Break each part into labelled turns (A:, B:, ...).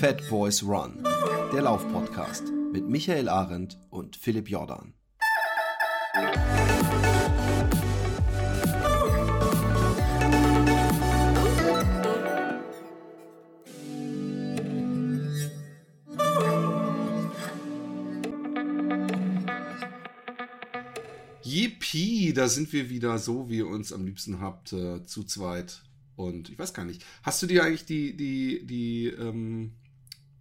A: Fat Boys Run, der Laufpodcast mit Michael Arendt und Philipp Jordan. Yippie, da sind wir wieder so, wie ihr uns am liebsten habt, äh, zu zweit. Und ich weiß gar nicht, hast du dir eigentlich die, die, die, ähm,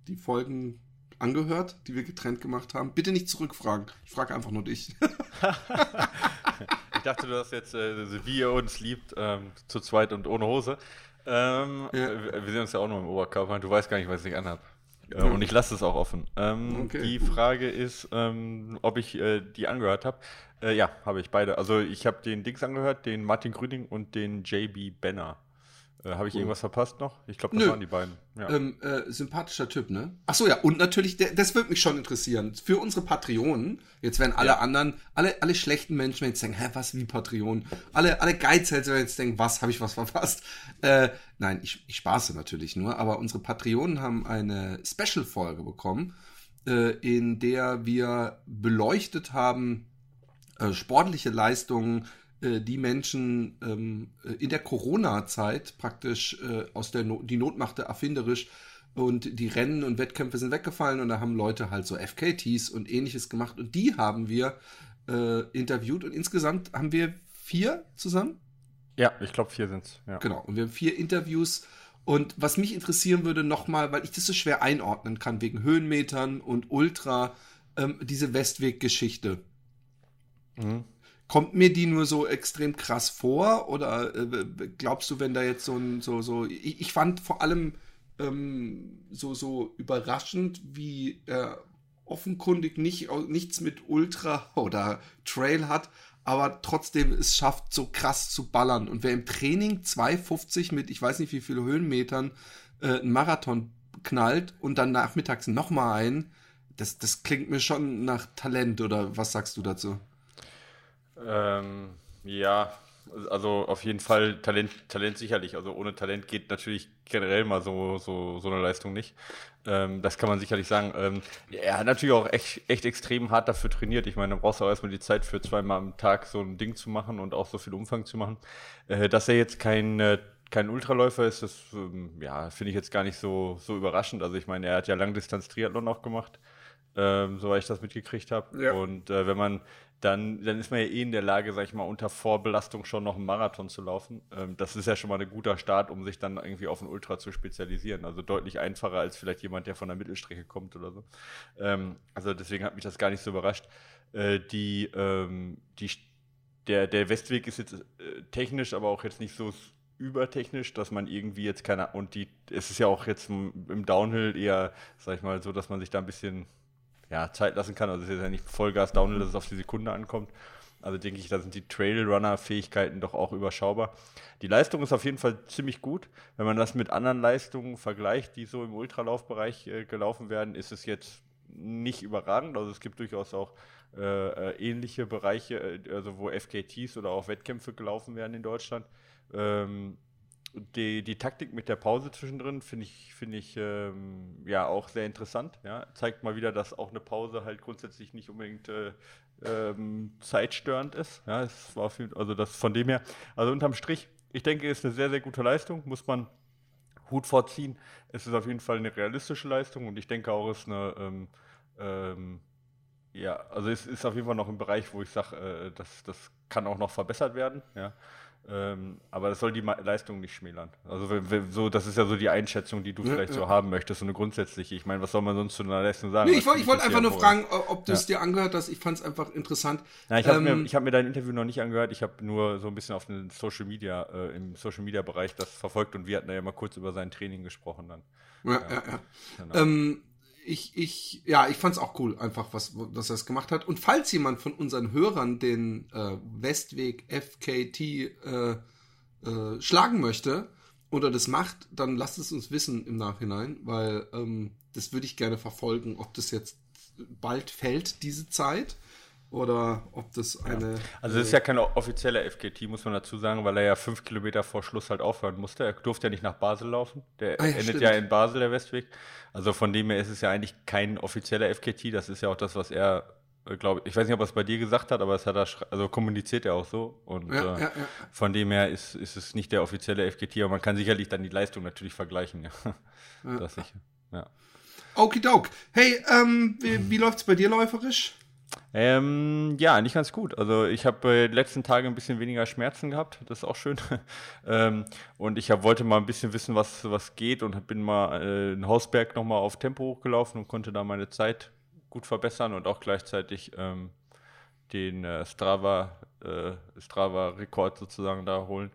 A: die Folgen angehört, die wir getrennt gemacht haben? Bitte nicht zurückfragen. Ich frage einfach nur dich.
B: ich dachte, du hast jetzt, äh, wie ihr uns liebt, ähm, zu zweit und ohne Hose. Ähm, ja. Wir sehen uns ja auch nur im Oberkörper. Du weißt gar nicht, was ich anhab. Äh, und ich lasse es auch offen. Ähm, okay. Die Frage ist, ähm, ob ich äh, die angehört habe. Äh, ja, habe ich beide. Also ich habe den Dings angehört, den Martin Grüning und den JB Benner. Äh, Habe ich cool. irgendwas verpasst noch? Ich glaube, das Nö. waren die beiden.
A: Ja. Ähm, äh, sympathischer Typ, ne? Achso, ja, und natürlich, das würde mich schon interessieren. Für unsere Patreonen, jetzt werden alle ja. anderen, alle, alle schlechten Menschen jetzt denken, hä, was wie Patreon? Alle, alle Geizhälter werden jetzt denken, was, habe ich was verpasst? Äh, nein, ich, ich spaße natürlich nur, aber unsere Patreonen haben eine Special-Folge bekommen, äh, in der wir beleuchtet haben, äh, sportliche Leistungen die Menschen ähm, äh, in der Corona-Zeit praktisch äh, aus der Not, die Not machte erfinderisch und die Rennen und Wettkämpfe sind weggefallen und da haben Leute halt so FKTs und ähnliches gemacht und die haben wir äh, interviewt und insgesamt haben wir vier zusammen.
B: Ja, ich glaube vier sind es. Ja.
A: Genau, und wir haben vier Interviews und was mich interessieren würde nochmal, weil ich das so schwer einordnen kann wegen Höhenmetern und Ultra, ähm, diese Westweg-Geschichte. Mhm. Kommt mir die nur so extrem krass vor? Oder äh, glaubst du, wenn da jetzt so ein, so, so, ich, ich fand vor allem ähm, so, so überraschend, wie er offenkundig nicht, nichts mit Ultra oder Trail hat, aber trotzdem es schafft, so krass zu ballern. Und wer im Training 2,50 mit, ich weiß nicht wie viele Höhenmetern, äh, einen Marathon knallt und dann nachmittags nochmal ein, das, das klingt mir schon nach Talent, oder was sagst du dazu?
B: Ähm, ja, also auf jeden Fall Talent, Talent sicherlich. Also ohne Talent geht natürlich generell mal so, so, so eine Leistung nicht. Ähm, das kann man sicherlich sagen. Ähm, er hat natürlich auch echt, echt extrem hart dafür trainiert. Ich meine, da brauchst du auch erstmal die Zeit für zweimal am Tag so ein Ding zu machen und auch so viel Umfang zu machen. Äh, dass er jetzt kein, äh, kein Ultraläufer ist, das ähm, ja, finde ich jetzt gar nicht so, so überraschend. Also ich meine, er hat ja Langdistanz-Triathlon auch gemacht. Ähm, soweit ich das mitgekriegt habe. Ja. Und äh, wenn man dann, dann ist man ja eh in der Lage, sag ich mal, unter Vorbelastung schon noch einen Marathon zu laufen. Ähm, das ist ja schon mal ein guter Start, um sich dann irgendwie auf ein Ultra zu spezialisieren. Also deutlich einfacher als vielleicht jemand, der von der Mittelstrecke kommt oder so. Ähm, also deswegen hat mich das gar nicht so überrascht. Äh, die, ähm, die, der, der Westweg ist jetzt äh, technisch, aber auch jetzt nicht so übertechnisch, dass man irgendwie jetzt keine und die es ist ja auch jetzt im Downhill eher, sag ich mal, so, dass man sich da ein bisschen ja, Zeit lassen kann. Also es ist ja nicht Vollgas Downhill, dass es auf die Sekunde ankommt. Also denke ich, da sind die Trailrunner-Fähigkeiten doch auch überschaubar. Die Leistung ist auf jeden Fall ziemlich gut. Wenn man das mit anderen Leistungen vergleicht, die so im Ultralaufbereich äh, gelaufen werden, ist es jetzt nicht überragend. Also es gibt durchaus auch äh, äh ähnliche Bereiche, äh, also wo FKTs oder auch Wettkämpfe gelaufen werden in Deutschland. Ähm, die, die Taktik mit der Pause zwischendrin finde ich, find ich ähm, ja auch sehr interessant. Ja. Zeigt mal wieder, dass auch eine Pause halt grundsätzlich nicht unbedingt äh, ähm, zeitstörend ist. Ja, es war viel, also das von dem her, also unterm Strich, ich denke, ist eine sehr, sehr gute Leistung, muss man Hut vorziehen. Es ist auf jeden Fall eine realistische Leistung und ich denke auch, es ist eine ähm, ähm, ja, also es ist auf jeden Fall noch ein Bereich, wo ich sage, äh, das, das kann auch noch verbessert werden. Ja. Ähm, aber das soll die Leistung nicht schmälern. Also so, das ist ja so die Einschätzung, die du ja, vielleicht ja. so haben möchtest, so eine grundsätzliche. Ich meine, was soll man sonst zu einer Leistung sagen?
A: Nee, ich wollte wollt einfach nur fragen, ob du es dir angehört hast. Ich fand es einfach interessant.
B: Na, ich habe ähm, mir, hab mir dein Interview noch nicht angehört. Ich habe nur so ein bisschen auf den Social Media, äh, im Social Media Bereich das verfolgt und wir hatten ja mal kurz über sein Training gesprochen dann.
A: Ja, ja, ja. Genau. Ähm, ich, ich, ja, ich fand es auch cool, einfach, was, was er es gemacht hat. Und falls jemand von unseren Hörern den äh, Westweg FKT äh, äh, schlagen möchte oder das macht, dann lasst es uns wissen im Nachhinein, weil ähm, das würde ich gerne verfolgen, ob das jetzt bald fällt, diese Zeit. Oder ob das eine. Ja.
B: Also, es ist ja kein offizieller FKT, muss man dazu sagen, weil er ja fünf Kilometer vor Schluss halt aufhören musste. Er durfte ja nicht nach Basel laufen. Der ah, ja, endet stimmt. ja in Basel, der Westweg. Also, von dem her ist es ja eigentlich kein offizieller FKT. Das ist ja auch das, was er, äh, glaube ich, weiß nicht, ob er es bei dir gesagt hat, aber es hat er, also kommuniziert er auch so. Und ja, äh, von dem her ist, ist es nicht der offizielle FKT, aber man kann sicherlich dann die Leistung natürlich vergleichen. Ja. Das sicher. Ja.
A: Okidok. Hey, ähm, wie, wie läuft es bei dir läuferisch?
B: Ähm, ja, nicht ganz gut. Also ich habe äh, die letzten Tage ein bisschen weniger Schmerzen gehabt, das ist auch schön. ähm, und ich hab, wollte mal ein bisschen wissen, was, was geht und bin mal äh, in Hausberg nochmal auf Tempo hochgelaufen und konnte da meine Zeit gut verbessern und auch gleichzeitig ähm, den äh, Strava, äh, Strava-Rekord sozusagen da holen.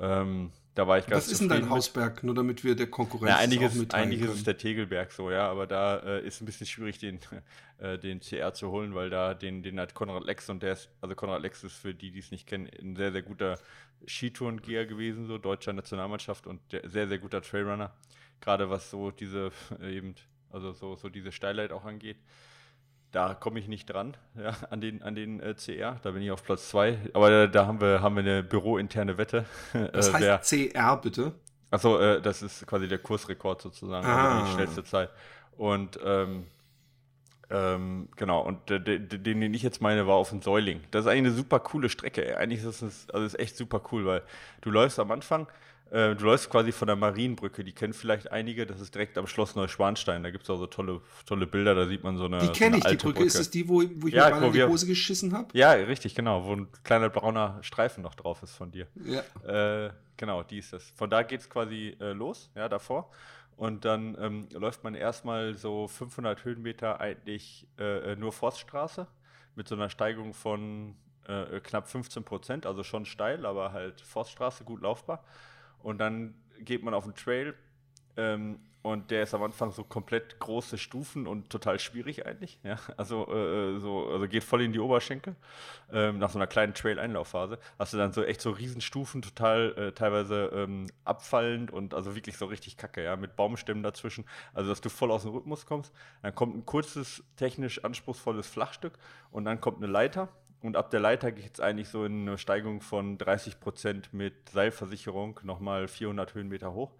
B: Ähm, da war ich
A: ganz Was ist denn dein Hausberg, nur damit wir der Konkurrenz
B: ja, einiges, auch einiges können. ist der Tegelberg so, ja, aber da äh, ist ein bisschen schwierig, den, äh, den CR zu holen, weil da den, den hat Konrad Lex und der ist, also Konrad Lex ist für die, die es nicht kennen, ein sehr, sehr guter Skitourengeher gewesen, so deutscher Nationalmannschaft und der, sehr, sehr guter Trailrunner. Gerade was so diese eben, also so, so diese Steilheit auch angeht da komme ich nicht dran, ja, an den, an den äh, CR. Da bin ich auf Platz 2. Aber da, da, haben, wir, haben wir eine bürointerne Wette.
A: Was äh, heißt der, CR bitte?
B: Achso, äh, das ist quasi der Kursrekord sozusagen, ah. also die schnellste Zeit. Und ähm, ähm, genau, und den, den ich jetzt meine, war auf dem Säuling. Das ist eigentlich eine super coole Strecke. Eigentlich ist es also ist echt super cool, weil du läufst am Anfang äh, du läufst quasi von der Marienbrücke, die kennen vielleicht einige, das ist direkt am Schloss Neuschwanstein. Da gibt es auch so tolle, tolle Bilder, da sieht man so eine.
A: Die kenne
B: so
A: ich, die Brücke. Brücke. Ist das die, wo, wo ich ja, mir in die Hose geschissen habe?
B: Ja, richtig, genau, wo ein kleiner brauner Streifen noch drauf ist von dir. Ja. Äh, genau, die ist das. Von da geht es quasi äh, los, ja, davor. Und dann ähm, läuft man erstmal so 500 Höhenmeter eigentlich äh, äh, nur Forststraße mit so einer Steigung von äh, knapp 15 Prozent, also schon steil, aber halt Forststraße gut laufbar. Und dann geht man auf den Trail ähm, und der ist am Anfang so komplett große Stufen und total schwierig eigentlich. Ja? Also, äh, so, also geht voll in die Oberschenkel. Ähm, nach so einer kleinen Trail-Einlaufphase hast du dann so echt so Riesenstufen, total äh, teilweise ähm, abfallend und also wirklich so richtig kacke, ja, mit Baumstämmen dazwischen. Also, dass du voll aus dem Rhythmus kommst. Dann kommt ein kurzes, technisch anspruchsvolles Flachstück und dann kommt eine Leiter und ab der Leiter geht es eigentlich so in eine Steigung von 30 Prozent mit Seilversicherung nochmal 400 Höhenmeter hoch,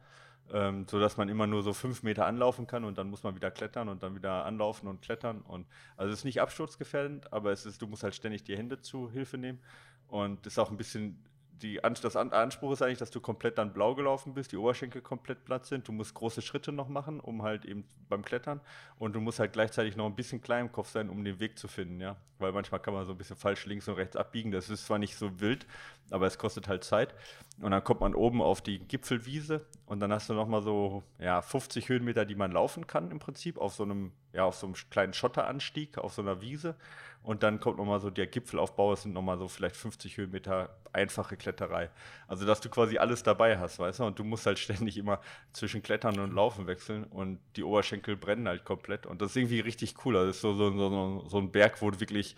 B: ähm, sodass man immer nur so fünf Meter anlaufen kann und dann muss man wieder klettern und dann wieder anlaufen und klettern. Und, also es ist nicht absturzgefährdend, aber es ist, du musst halt ständig die Hände zu Hilfe nehmen und ist auch ein bisschen die, das Anspruch ist eigentlich, dass du komplett dann blau gelaufen bist, die Oberschenkel komplett platt sind. Du musst große Schritte noch machen, um halt eben beim Klettern. Und du musst halt gleichzeitig noch ein bisschen klein im Kopf sein, um den Weg zu finden, ja. Weil manchmal kann man so ein bisschen falsch links und rechts abbiegen. Das ist zwar nicht so wild, aber es kostet halt Zeit. Und dann kommt man oben auf die Gipfelwiese und dann hast du nochmal so ja, 50 Höhenmeter, die man laufen kann im Prinzip, auf so einem, ja, auf so einem kleinen Schotteranstieg, auf so einer Wiese. Und dann kommt nochmal so der Gipfelaufbau, es sind nochmal so vielleicht 50 Höhenmeter einfache Kletterei. Also, dass du quasi alles dabei hast, weißt du? Und du musst halt ständig immer zwischen Klettern und Laufen wechseln und die Oberschenkel brennen halt komplett. Und das ist irgendwie richtig cool. Also, das ist so, so, so, so ein Berg, wo du wirklich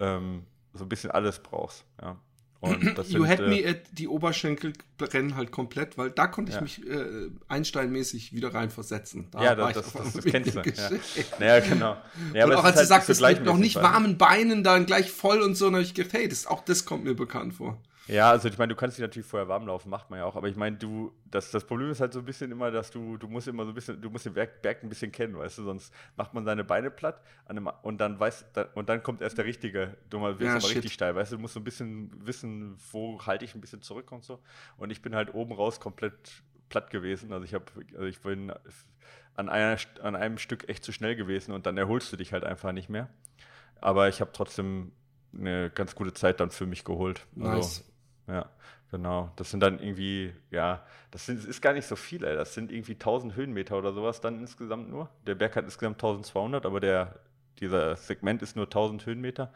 B: ähm, so ein bisschen alles brauchst, ja.
A: you had me at die Oberschenkel brennen halt komplett, weil da konnte ich ja. mich äh, einsteinmäßig wieder reinversetzen. Da
B: ja, das, das, das, das kennst du. Ja. Naja, genau. Ja,
A: und auch als halt du sagtest, mit noch nicht warmen Beinen, dann gleich voll und so, dann habe ich gedacht, hey, das, auch das kommt mir bekannt vor.
B: Ja, also ich meine, du kannst dich natürlich vorher warm laufen, macht man ja auch, aber ich meine, du, das, das Problem ist halt so ein bisschen immer, dass du, du musst immer so ein bisschen, du musst den Berg, Berg ein bisschen kennen, weißt du, sonst macht man seine Beine platt einem, und dann weiß, da, und dann kommt erst der richtige, du mal wirst ja, aber richtig steil, weißt du, du musst so ein bisschen wissen, wo halte ich ein bisschen zurück und so. Und ich bin halt oben raus komplett platt gewesen, also ich habe, also ich bin an, einer, an einem Stück echt zu schnell gewesen und dann erholst du dich halt einfach nicht mehr. Aber ich habe trotzdem eine ganz gute Zeit dann für mich geholt. Also nice. Also, ja, genau. Das sind dann irgendwie, ja, das sind, ist gar nicht so viel, ey. Das sind irgendwie 1000 Höhenmeter oder sowas dann insgesamt nur. Der Berg hat insgesamt 1200, aber der, dieser Segment ist nur 1000 Höhenmeter.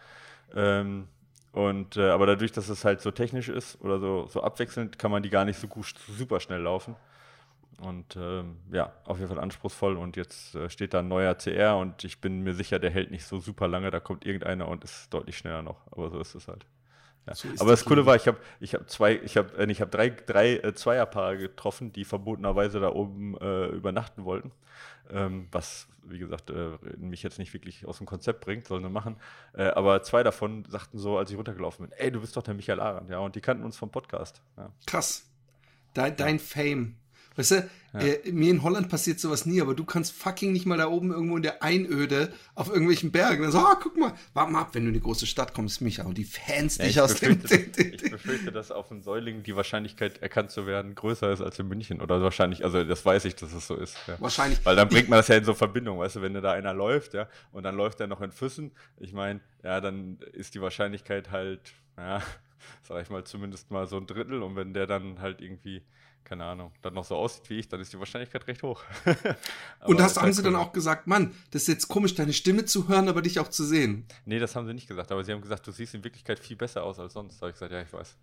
B: Ähm, und, äh, aber dadurch, dass es halt so technisch ist oder so, so abwechselnd, kann man die gar nicht so gut, super schnell laufen. Und ähm, ja, auf jeden Fall anspruchsvoll. Und jetzt äh, steht da ein neuer CR und ich bin mir sicher, der hält nicht so super lange. Da kommt irgendeiner und ist deutlich schneller noch. Aber so ist es halt. Ja. So Aber das Coole war, ich habe ich hab zwei, ich habe äh, ich habe drei, drei äh, Zweierpaare getroffen, die verbotenerweise da oben äh, übernachten wollten. Ähm, was, wie gesagt, äh, mich jetzt nicht wirklich aus dem Konzept bringt, sollen wir machen. Äh, aber zwei davon sagten so, als ich runtergelaufen bin, ey, du bist doch der Michael Arendt, ja, und die kannten uns vom Podcast. Ja.
A: Krass. Dein, dein Fame. Weißt du, ja. äh, mir in Holland passiert sowas nie, aber du kannst fucking nicht mal da oben irgendwo in der Einöde auf irgendwelchen Bergen. Dann so, ah, guck mal, warte mal ab, wenn du in eine große Stadt kommst, Micha, und die Fans ja, dich aus dem.
B: Ich befürchte, dass auf dem Säuling die Wahrscheinlichkeit, erkannt zu werden, größer ist als in München. Oder wahrscheinlich, also das weiß ich, dass es so ist. Ja.
A: Wahrscheinlich.
B: Weil dann bringt man das ja in so Verbindung, weißt du, wenn da einer läuft, ja, und dann läuft er noch in Füssen. Ich meine, ja, dann ist die Wahrscheinlichkeit halt, ja, sag ich mal, zumindest mal so ein Drittel. Und wenn der dann halt irgendwie keine Ahnung, dann noch so aussieht wie ich, dann ist die Wahrscheinlichkeit recht hoch.
A: und das haben halt sie cool. dann auch gesagt, Mann, das ist jetzt komisch, deine Stimme zu hören, aber dich auch zu sehen.
B: Nee, das haben sie nicht gesagt, aber sie haben gesagt, du siehst in Wirklichkeit viel besser aus als sonst. Da habe ich gesagt, ja, ich weiß.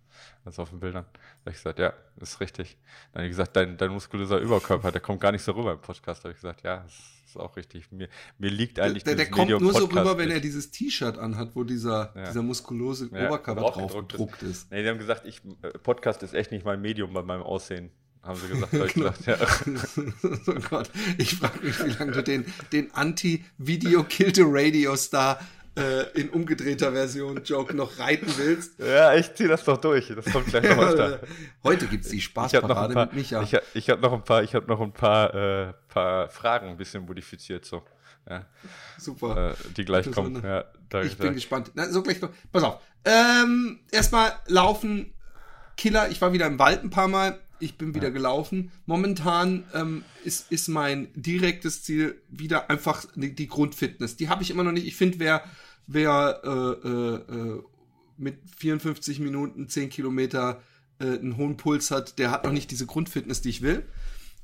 B: Das ist auf den Bildern. Da habe ich gesagt, ja, ist richtig. Dann habe ich gesagt, dein, dein muskulöser Überkörper, der kommt gar nicht so rüber im Podcast. Da habe ich gesagt, ja, das ist auch richtig. Mir, mir liegt eigentlich
A: Der, der kommt nur so rüber, wenn er dieses T-Shirt anhat, wo dieser, ja. dieser muskulose ja, Oberkörper drauf gedruckt ist. ist.
B: Nee, die haben gesagt, ich, äh, Podcast ist echt nicht mein Medium bei meinem Aussehen haben sie gesagt. ich genau. gesagt
A: ja. oh Gott, ich frage mich, wie lange du den, den Anti-Video-Kill-to-Radio-Star äh, in umgedrehter Version Joke noch reiten willst.
B: Ja, ich ziehe das doch durch. Das kommt gleich noch weiter.
A: Heute gibt es die Spaßparade
B: mit Micha. Ich, ich habe noch ein paar, ich hab noch ein paar, äh, paar Fragen ein bisschen modifiziert so. Ja.
A: Super.
B: Äh, die gleich kommen. Ja,
A: ich bin gespannt. Na, so gleich. Pass auf. Ähm, erstmal laufen. Killer. Ich war wieder im Wald ein paar Mal ich bin wieder ja. gelaufen. Momentan ähm, ist, ist mein direktes Ziel wieder einfach die, die Grundfitness. Die habe ich immer noch nicht. Ich finde, wer, wer äh, äh, äh mit 54 Minuten 10 Kilometer äh, einen hohen Puls hat, der hat noch nicht diese Grundfitness, die ich will.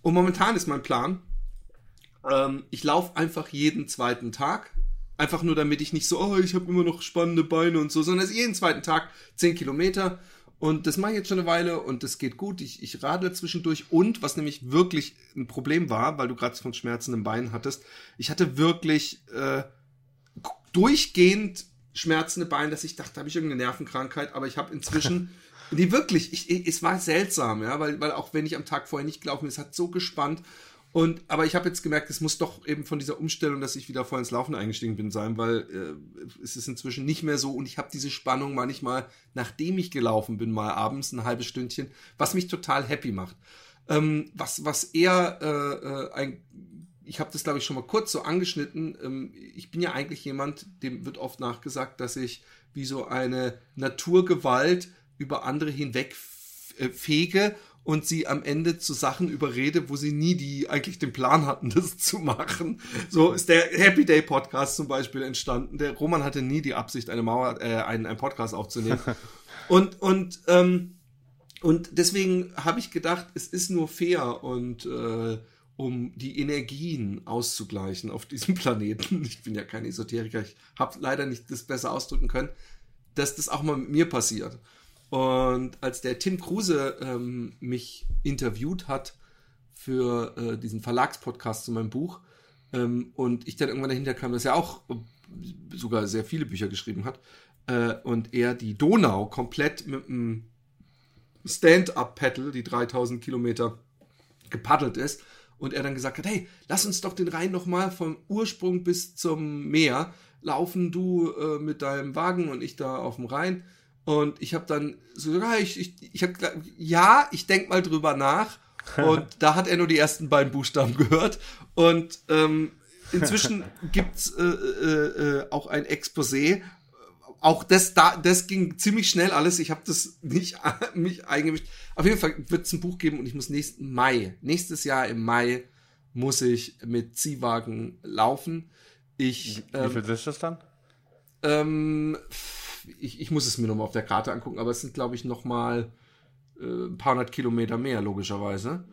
A: Und momentan ist mein Plan, ähm, ich laufe einfach jeden zweiten Tag. Einfach nur, damit ich nicht so, oh, ich habe immer noch spannende Beine und so, sondern jeden zweiten Tag 10 Kilometer und das mache ich jetzt schon eine Weile und das geht gut. Ich, ich radle zwischendurch. Und was nämlich wirklich ein Problem war, weil du gerade von Schmerzen im Bein hattest, ich hatte wirklich äh, durchgehend Schmerzen im Bein, dass ich dachte, habe ich irgendeine Nervenkrankheit, aber ich habe inzwischen. die wirklich, ich, ich, es war seltsam, ja, weil, weil auch wenn ich am Tag vorher nicht gelaufen bin, es hat so gespannt. Und, aber ich habe jetzt gemerkt, es muss doch eben von dieser Umstellung, dass ich wieder vorher ins Laufen eingestiegen bin, sein, weil äh, es ist inzwischen nicht mehr so. Und ich habe diese Spannung manchmal, nachdem ich gelaufen bin, mal abends ein halbes Stündchen, was mich total happy macht. Ähm, was, was eher äh, äh ein, ich habe das glaube ich schon mal kurz so angeschnitten, ähm, ich bin ja eigentlich jemand, dem wird oft nachgesagt, dass ich wie so eine Naturgewalt über andere hinweg äh, fege und sie am Ende zu Sachen überrede, wo sie nie die eigentlich den Plan hatten, das zu machen. So ist der Happy Day Podcast zum Beispiel entstanden. Der Roman hatte nie die Absicht, eine Mauer, äh, einen, einen Podcast aufzunehmen. und und ähm, und deswegen habe ich gedacht, es ist nur fair und äh, um die Energien auszugleichen auf diesem Planeten. Ich bin ja kein Esoteriker, ich habe leider nicht das besser ausdrücken können, dass das auch mal mit mir passiert. Und als der Tim Kruse ähm, mich interviewt hat für äh, diesen Verlagspodcast zu meinem Buch ähm, und ich dann irgendwann dahinter kam, dass er auch sogar sehr viele Bücher geschrieben hat äh, und er die Donau komplett mit einem Stand-up-Paddle, die 3000 Kilometer gepaddelt ist und er dann gesagt hat, hey, lass uns doch den Rhein nochmal vom Ursprung bis zum Meer laufen, du äh, mit deinem Wagen und ich da auf dem Rhein und ich habe dann so, ja, ich, ich, ich hab, ja, ich denk mal drüber nach. Und da hat er nur die ersten beiden Buchstaben gehört. Und ähm, inzwischen gibt's äh, äh, äh, auch ein Exposé. Auch das, da, das ging ziemlich schnell alles. Ich habe das nicht mich eingemischt. Auf jeden Fall wird es ein Buch geben und ich muss nächsten Mai, nächstes Jahr im Mai, muss ich mit Ziehwagen laufen. Ich,
B: ähm, Wie viel ist das dann?
A: Ähm, ich, ich muss es mir nochmal auf der Karte angucken, aber es sind, glaube ich, nochmal äh, ein paar hundert Kilometer mehr, logischerweise.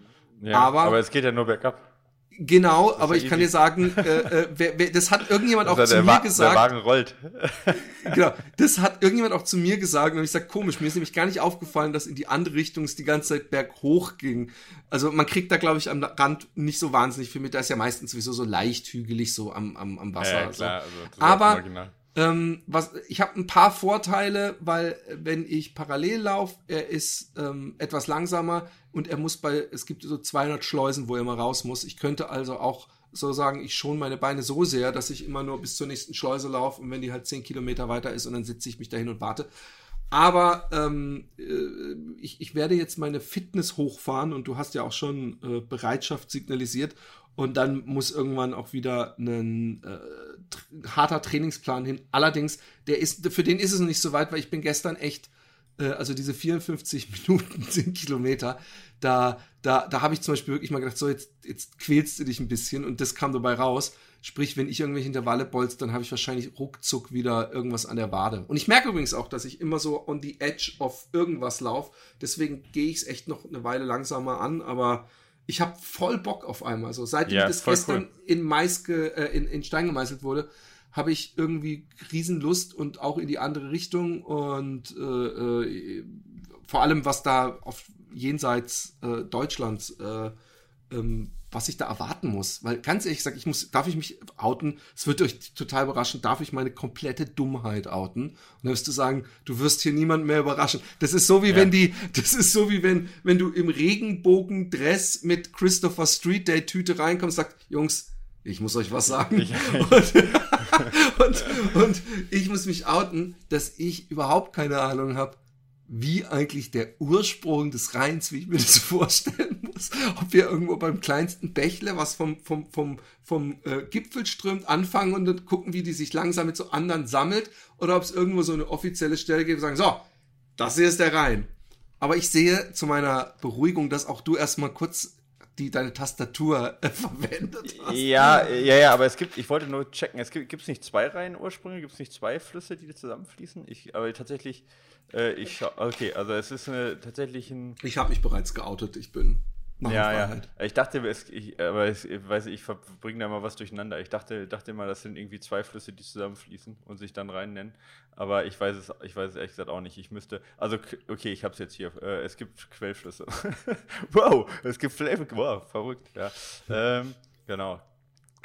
B: Ja, aber, aber es geht ja nur bergab.
A: Genau, aber ich kann dir sagen, äh, äh, wer, wer, das hat irgendjemand auch zu mir Wa gesagt. Der
B: Wagen rollt.
A: genau, das hat irgendjemand auch zu mir gesagt und ich sag komisch, mir ist nämlich gar nicht aufgefallen, dass in die andere Richtung es die ganze Zeit berghoch ging. Also man kriegt da, glaube ich, am Rand nicht so wahnsinnig viel mit. Da ist ja meistens sowieso so leicht hügelig so am, am, am Wasser. Ja, klar, also, aber Ähm, was, ich habe ein paar Vorteile, weil äh, wenn ich parallel laufe, er ist ähm, etwas langsamer und er muss bei, es gibt so 200 Schleusen, wo er immer raus muss. Ich könnte also auch so sagen, ich schon meine Beine so sehr, dass ich immer nur bis zur nächsten Schleuse laufe und wenn die halt 10 Kilometer weiter ist und dann sitze ich mich dahin und warte. Aber ähm, äh, ich, ich werde jetzt meine Fitness hochfahren und du hast ja auch schon äh, Bereitschaft signalisiert. Und dann muss irgendwann auch wieder ein äh, harter Trainingsplan hin. Allerdings, der ist, für den ist es nicht so weit, weil ich bin gestern echt, äh, also diese 54 Minuten, 10 Kilometer, da, da, da habe ich zum Beispiel wirklich mal gedacht, so jetzt, jetzt quälst du dich ein bisschen und das kam dabei raus. Sprich, wenn ich irgendwelche Intervalle bolz, dann habe ich wahrscheinlich ruckzuck wieder irgendwas an der Wade. Und ich merke übrigens auch, dass ich immer so on the edge of irgendwas laufe. Deswegen gehe ich es echt noch eine Weile langsamer an, aber ich habe voll Bock auf einmal. So, seitdem
B: Ja,
A: das gestern
B: cool.
A: in Mais ge, äh, in, in Stein gemeißelt wurde, habe ich irgendwie Riesenlust und auch in die andere Richtung und äh, äh, vor allem was da auf jenseits äh, Deutschlands äh, ähm, was ich da erwarten muss. Weil ganz ehrlich gesagt, ich muss, darf ich mich outen? Es wird euch total überraschen. Darf ich meine komplette Dummheit outen? Und dann wirst du sagen, du wirst hier niemanden mehr überraschen. Das ist so wie
B: Ja.
A: wenn die, das ist so wie wenn, wenn du im Regenbogen-Dress mit Christopher Street Day Tüte reinkommst, und sagst, Jungs, ich muss euch was sagen.
B: Ich-
A: und, und, und ich muss mich outen, dass ich überhaupt keine Ahnung habe, wie eigentlich der Ursprung des Rheins, wie ich mir das vorstellen muss. Ob wir irgendwo beim kleinsten Bächle, was vom, vom, vom, vom äh, Gipfel strömt, anfangen und dann gucken, wie die sich langsam mit so anderen sammelt, oder ob es irgendwo so eine offizielle Stelle gibt sagen, so, das hier ist der Rhein. Aber ich sehe zu meiner Beruhigung, dass auch du erstmal kurz die deine Tastatur äh, verwendet hast.
B: Ja, ja, ja, aber es gibt, ich wollte nur checken, es gibt es nicht zwei Reihenursprünge, gibt es nicht zwei Flüsse, die zusammenfließen? Ich, aber tatsächlich, äh, ich okay, also es ist eine, tatsächlich ein,
A: Ich habe mich bereits geoutet, ich bin
B: ja, ja,
A: Narrenfreiheit.
B: ich dachte, es, ich, aber es, ich weiß, ich verbringe da mal was durcheinander. Ich dachte, dachte immer, das sind irgendwie zwei Flüsse, die zusammenfließen und sich dann rein nennen. Aber ich weiß es, ich weiß es ehrlich gesagt auch nicht. Ich müsste, also okay, ich habe es jetzt hier. Äh, es gibt Quellflüsse. wow, es gibt Flavor, wow, verrückt. Ja, ähm, genau.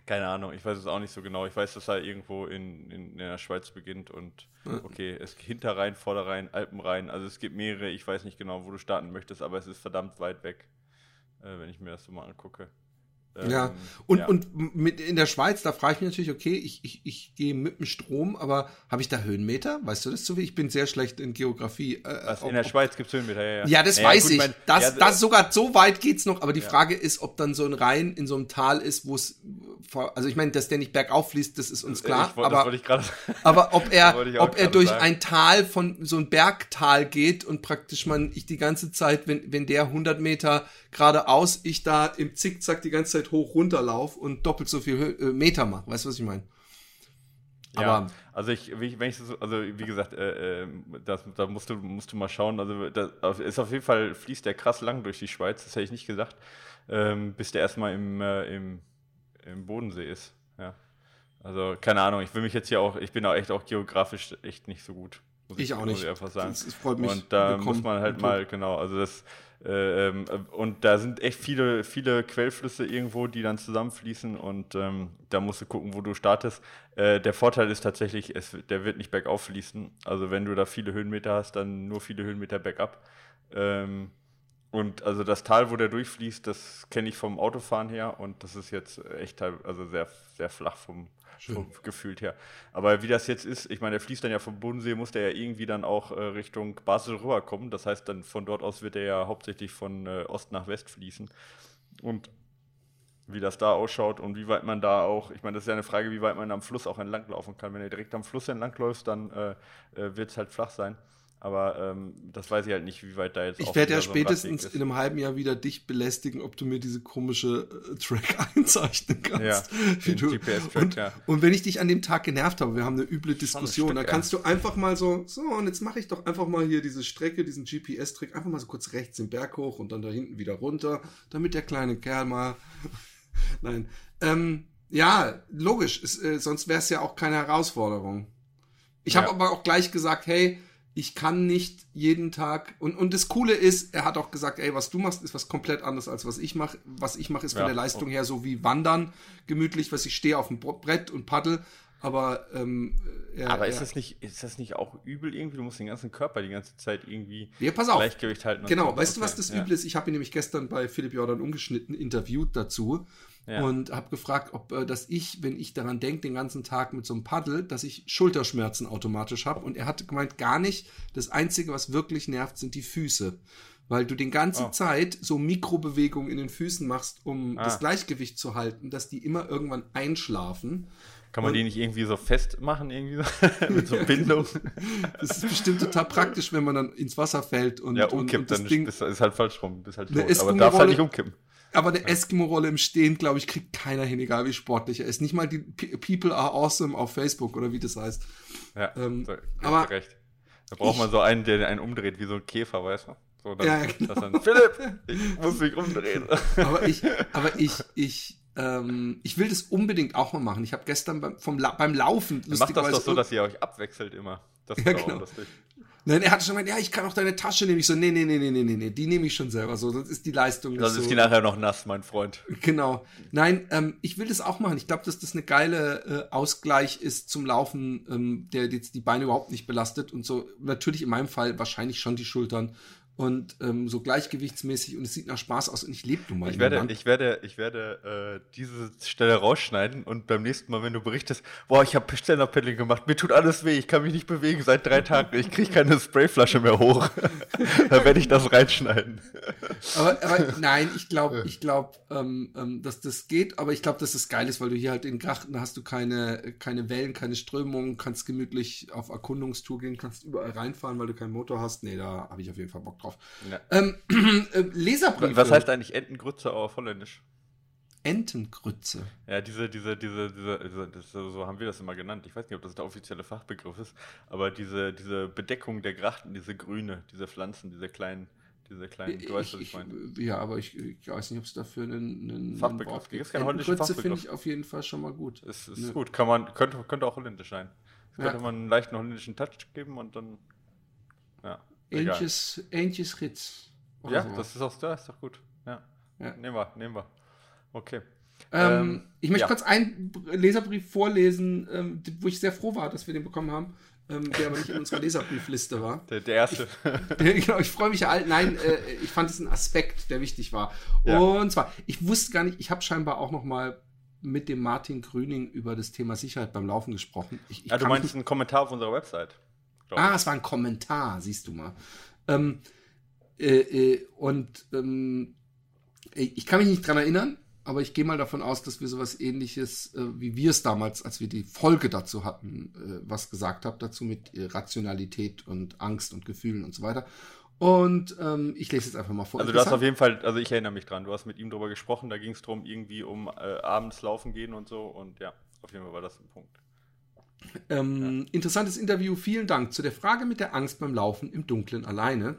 B: Keine Ahnung, ich weiß es auch nicht so genau. Ich weiß, dass er irgendwo in, in, in der Schweiz beginnt und okay, es Hinterrhein, Vorderrhein, Alpenrhein, also es gibt mehrere, ich weiß nicht genau, wo du starten möchtest, aber es ist verdammt weit weg, äh, wenn ich mir das so mal angucke.
A: Ja,
B: Ähm,
A: und,
B: ja.
A: und mit in der Schweiz, da frage ich mich natürlich, okay, ich, ich, ich gehe mit dem Strom, aber habe ich da Höhenmeter? Weißt du das so wie? Ich bin sehr schlecht in Geografie. Äh,
B: Was,
A: ob-
B: in der Schweiz gibt es Höhenmeter, ja, ja.
A: Ja, das
B: Naja,
A: weiß
B: gut,
A: ich.
B: mein-
A: das,
B: ja,
A: das sogar so weit geht's noch. Aber die
B: Ja.
A: Frage ist, ob dann so ein Rhein in so einem Tal ist, wo es, also ich meine, dass der nicht bergauf fließt, das ist uns klar.
B: ich,
A: aber
B: gerade
A: aber ob er, ob er durch
B: sagen.
A: ein Tal von so ein Bergtal geht und praktisch man ich die ganze Zeit, wenn, wenn der 100 Meter geradeaus, ich da im Zickzack die ganze Zeit hoch runterlauf und doppelt so viel äh, Meter mache. Weißt du, was ich meine?
B: Ja,
A: Aber-
B: also ich, wie ich, wenn ich so, also wie gesagt, äh, äh, das, da musst du, musst du mal schauen. Also das auf- ist auf jeden Fall fließt der krass lang durch die Schweiz. Das hätte ich nicht gesagt, ähm, bis der erstmal im, äh, im, im Bodensee ist. Ja. Also keine Ahnung. Ich will mich jetzt hier auch, ich bin auch echt auch geografisch echt nicht so gut. Muss
A: Ich auch
B: muss
A: nicht.
B: Ich einfach sagen.
A: Das- das freut mich.
B: Und da
A: Willkommen
B: muss man halt mal genau. Also das ähm, und da sind echt viele, viele Quellflüsse irgendwo, die dann zusammenfließen und ähm, da musst du gucken, wo du startest. Äh, der Vorteil ist tatsächlich, es, der wird nicht bergauf fließen. Also wenn du da viele Höhenmeter hast, dann nur viele Höhenmeter bergab. Ähm, und also das Tal, wo der durchfließt, das kenne ich vom Autofahren her und das ist jetzt echt also sehr, sehr flach vom, vom gefühlt her. Aber wie das jetzt ist, ich meine, der fließt dann ja vom Bodensee, muss der ja irgendwie dann auch äh, Richtung Basel rüberkommen. Das heißt, dann von dort aus wird er ja hauptsächlich von äh, Ost nach West fließen. Und wie das da ausschaut und wie weit man da auch, ich meine, das ist ja eine Frage, wie weit man am Fluss auch entlanglaufen kann. Wenn du direkt am Fluss entlangläufst, dann äh, äh, wird es halt flach sein. Aber ähm, das weiß ich halt nicht, wie weit da jetzt
A: Ich werde ja
B: so
A: spätestens
B: ist.
A: in einem halben Jahr wieder dich belästigen, ob du mir diese komische äh, Track einzeichnen kannst.
B: Ja,
A: Wie du, und,
B: ja.
A: und wenn ich dich an dem Tag genervt habe, wir haben eine üble Diskussion,
B: Stück, ja.
A: kannst du einfach mal so, so, und jetzt mache ich doch einfach mal hier diese Strecke, diesen GPS-Trick, einfach mal so kurz rechts den Berg hoch und dann da hinten wieder runter, damit der kleine Kerl mal. Nein. Ähm, ja, logisch, es, äh, sonst wäre es ja auch keine Herausforderung. Ich habe
B: Ja.
A: aber auch gleich gesagt, hey, ich kann nicht jeden Tag und und das Coole ist, er hat auch gesagt, ey, was du machst, ist was komplett anderes als was ich mache. Was ich mache, ist von
B: Ja.
A: der Leistung her so wie Wandern, gemütlich, was ich stehe auf dem Brett und paddel. aber ähm,
B: er, aber ist, er, das nicht, ist das nicht auch übel irgendwie? Du musst den ganzen Körper die ganze Zeit irgendwie
A: ja, pass auf.
B: Gleichgewicht halten.
A: Genau, so. weißt okay. du, was das ja. übel ist? Ich habe ihn nämlich gestern bei Philipp Jordan umgeschnitten interviewt dazu ja. und habe gefragt, ob äh, dass ich, wenn ich daran denke, den ganzen Tag mit so einem Paddel, dass ich Schulterschmerzen automatisch habe. Und er hat gemeint, gar nicht. Das Einzige, was wirklich nervt, sind die Füße weil du den ganze oh. Zeit so Mikrobewegungen in den Füßen machst, um ah. das Gleichgewicht zu halten, dass die immer irgendwann einschlafen.
B: Kann man und, die nicht irgendwie so festmachen, irgendwie so? mit so Bindung?
A: das ist bestimmt total praktisch, wenn man dann ins Wasser fällt und,
B: ja, umkippt, und, und das dann Ding, ist halt falsch rum, bist halt tot. Aber darf halt nicht umkippen.
A: Aber eine Eskimo-Rolle im Stehen, glaube ich, kriegt keiner hin, egal wie sportlich er ist. Nicht mal die People are awesome auf Facebook oder wie das heißt.
B: Ja, ähm, so, aber recht. Da braucht ich, man so einen, der einen umdreht, wie so ein Käfer, weißt du? So, dann, ja, genau. dann, Philipp, ich muss mich umdrehen.
A: Aber ich, aber ich, ich, ähm, ich will das unbedingt auch mal machen. Ich habe gestern beim, vom beim Laufen.
B: Macht das doch so, dass ihr euch abwechselt immer. Das ist ja, genau. lustig.
A: Nein, er hatte schon gemeint, ja, ich kann auch deine Tasche nehmen. Ich so, nee, nee, nee, nee, nee, nee, die nehme ich schon selber so. Das ist die Leistung.
B: Das ist
A: so.
B: die nachher noch nass, mein Freund.
A: Genau. Nein, ähm, ich will das auch machen. Ich glaube, dass das eine geile äh, Ausgleich ist zum Laufen, ähm, der jetzt die Beine überhaupt nicht belastet und so. Natürlich in meinem Fall wahrscheinlich schon die Schultern und ähm, so gleichgewichtsmäßig und es sieht nach Spaß aus und ich lebe nun mal.
B: Ich werde, ich werde, ich werde äh, diese Stelle rausschneiden und beim nächsten Mal, wenn du berichtest, boah, ich habe Stand-Up-Paddling gemacht, mir tut alles weh, ich kann mich nicht bewegen seit drei Tagen, ich kriege keine Sprayflasche mehr hoch, da werde ich das reinschneiden.
A: aber, aber nein, ich glaube, ich glaube, ähm, ähm, dass das geht, aber ich glaube, dass das geil ist, weil du hier halt in Grachten hast du keine, keine Wellen, keine Strömungen, kannst gemütlich auf Erkundungstour gehen, kannst überall reinfahren, weil du keinen Motor hast. Nee, da habe ich auf jeden Fall Bock drauf. Ja. Ähm, äh, Leserbriefe.
B: Was heißt eigentlich Entengrütze auf Holländisch?
A: Entengrütze.
B: Ja, diese, diese, diese, diese, diese das, so haben wir das immer genannt. Ich weiß nicht, ob das der offizielle Fachbegriff ist, aber diese, diese Bedeckung der Grachten, diese grüne, diese Pflanzen, diese kleinen, diese kleinen,
A: du weißt, was ich, ich meine. Ja, aber ich, ich, weiß nicht, ob es dafür einen, einen
B: Fachbegriff
A: gibt. Entengrütze finde ich auf jeden Fall schon mal gut.
B: Es ist ne. gut, kann man, könnte, könnte auch holländisch sein. Ja. Könnte man einen leichten holländischen Touch geben und dann, ja.
A: Ähnliches, ähnliches Ritz.
B: Ja, so. das ist auch da, ist doch gut. Ja. ja. Nehmen wir, nehmen wir. Okay.
A: Ähm, ähm, ich möchte ja. kurz einen Leserbrief vorlesen, ähm, wo ich sehr froh war, dass wir den bekommen haben, ähm, der aber nicht in unserer Leserbriefliste war.
B: Der, der erste.
A: Ich, genau, ich freue mich ja. Nein, äh, ich fand es ein Aspekt, der wichtig war. Ja. Und zwar, ich wusste gar nicht, ich habe scheinbar auch noch mal mit dem Martin Grüning über das Thema Sicherheit beim Laufen gesprochen. Ich,
B: ich ja, du meinst einen Kommentar auf unserer Website.
A: Ah, es war ein Kommentar, siehst du mal. Ähm, äh, äh, und ähm, ich kann mich nicht dran erinnern, aber ich gehe mal davon aus, dass wir sowas ähnliches, äh, wie wir es damals, als wir die Folge dazu hatten, äh, was gesagt habt, dazu mit äh, Rationalität und Angst und Gefühlen und so weiter. Und ähm, ich lese jetzt einfach mal vor.
B: Also du hast auf jeden Fall, also ich erinnere mich dran, du hast mit ihm darüber gesprochen, da ging es darum, irgendwie um äh, abends laufen gehen und so und ja, auf jeden Fall war das ein Punkt.
A: Ähm, ja. Interessantes Interview, vielen Dank. Zu der Frage mit der Angst beim Laufen im Dunkeln alleine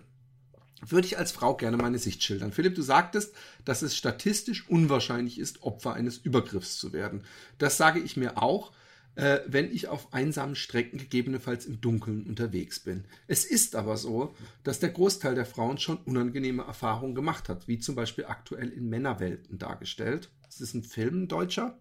A: würde ich als Frau gerne meine Sicht schildern. Philipp, du sagtest, dass es statistisch unwahrscheinlich ist, Opfer eines Übergriffs zu werden. Das sage ich mir auch, äh, wenn ich auf einsamen Strecken gegebenenfalls im Dunkeln unterwegs bin. Es ist aber so, dass der Großteil der Frauen schon unangenehme Erfahrungen gemacht hat, wie zum Beispiel aktuell in Männerwelten dargestellt. Ist das ein Film, deutscher?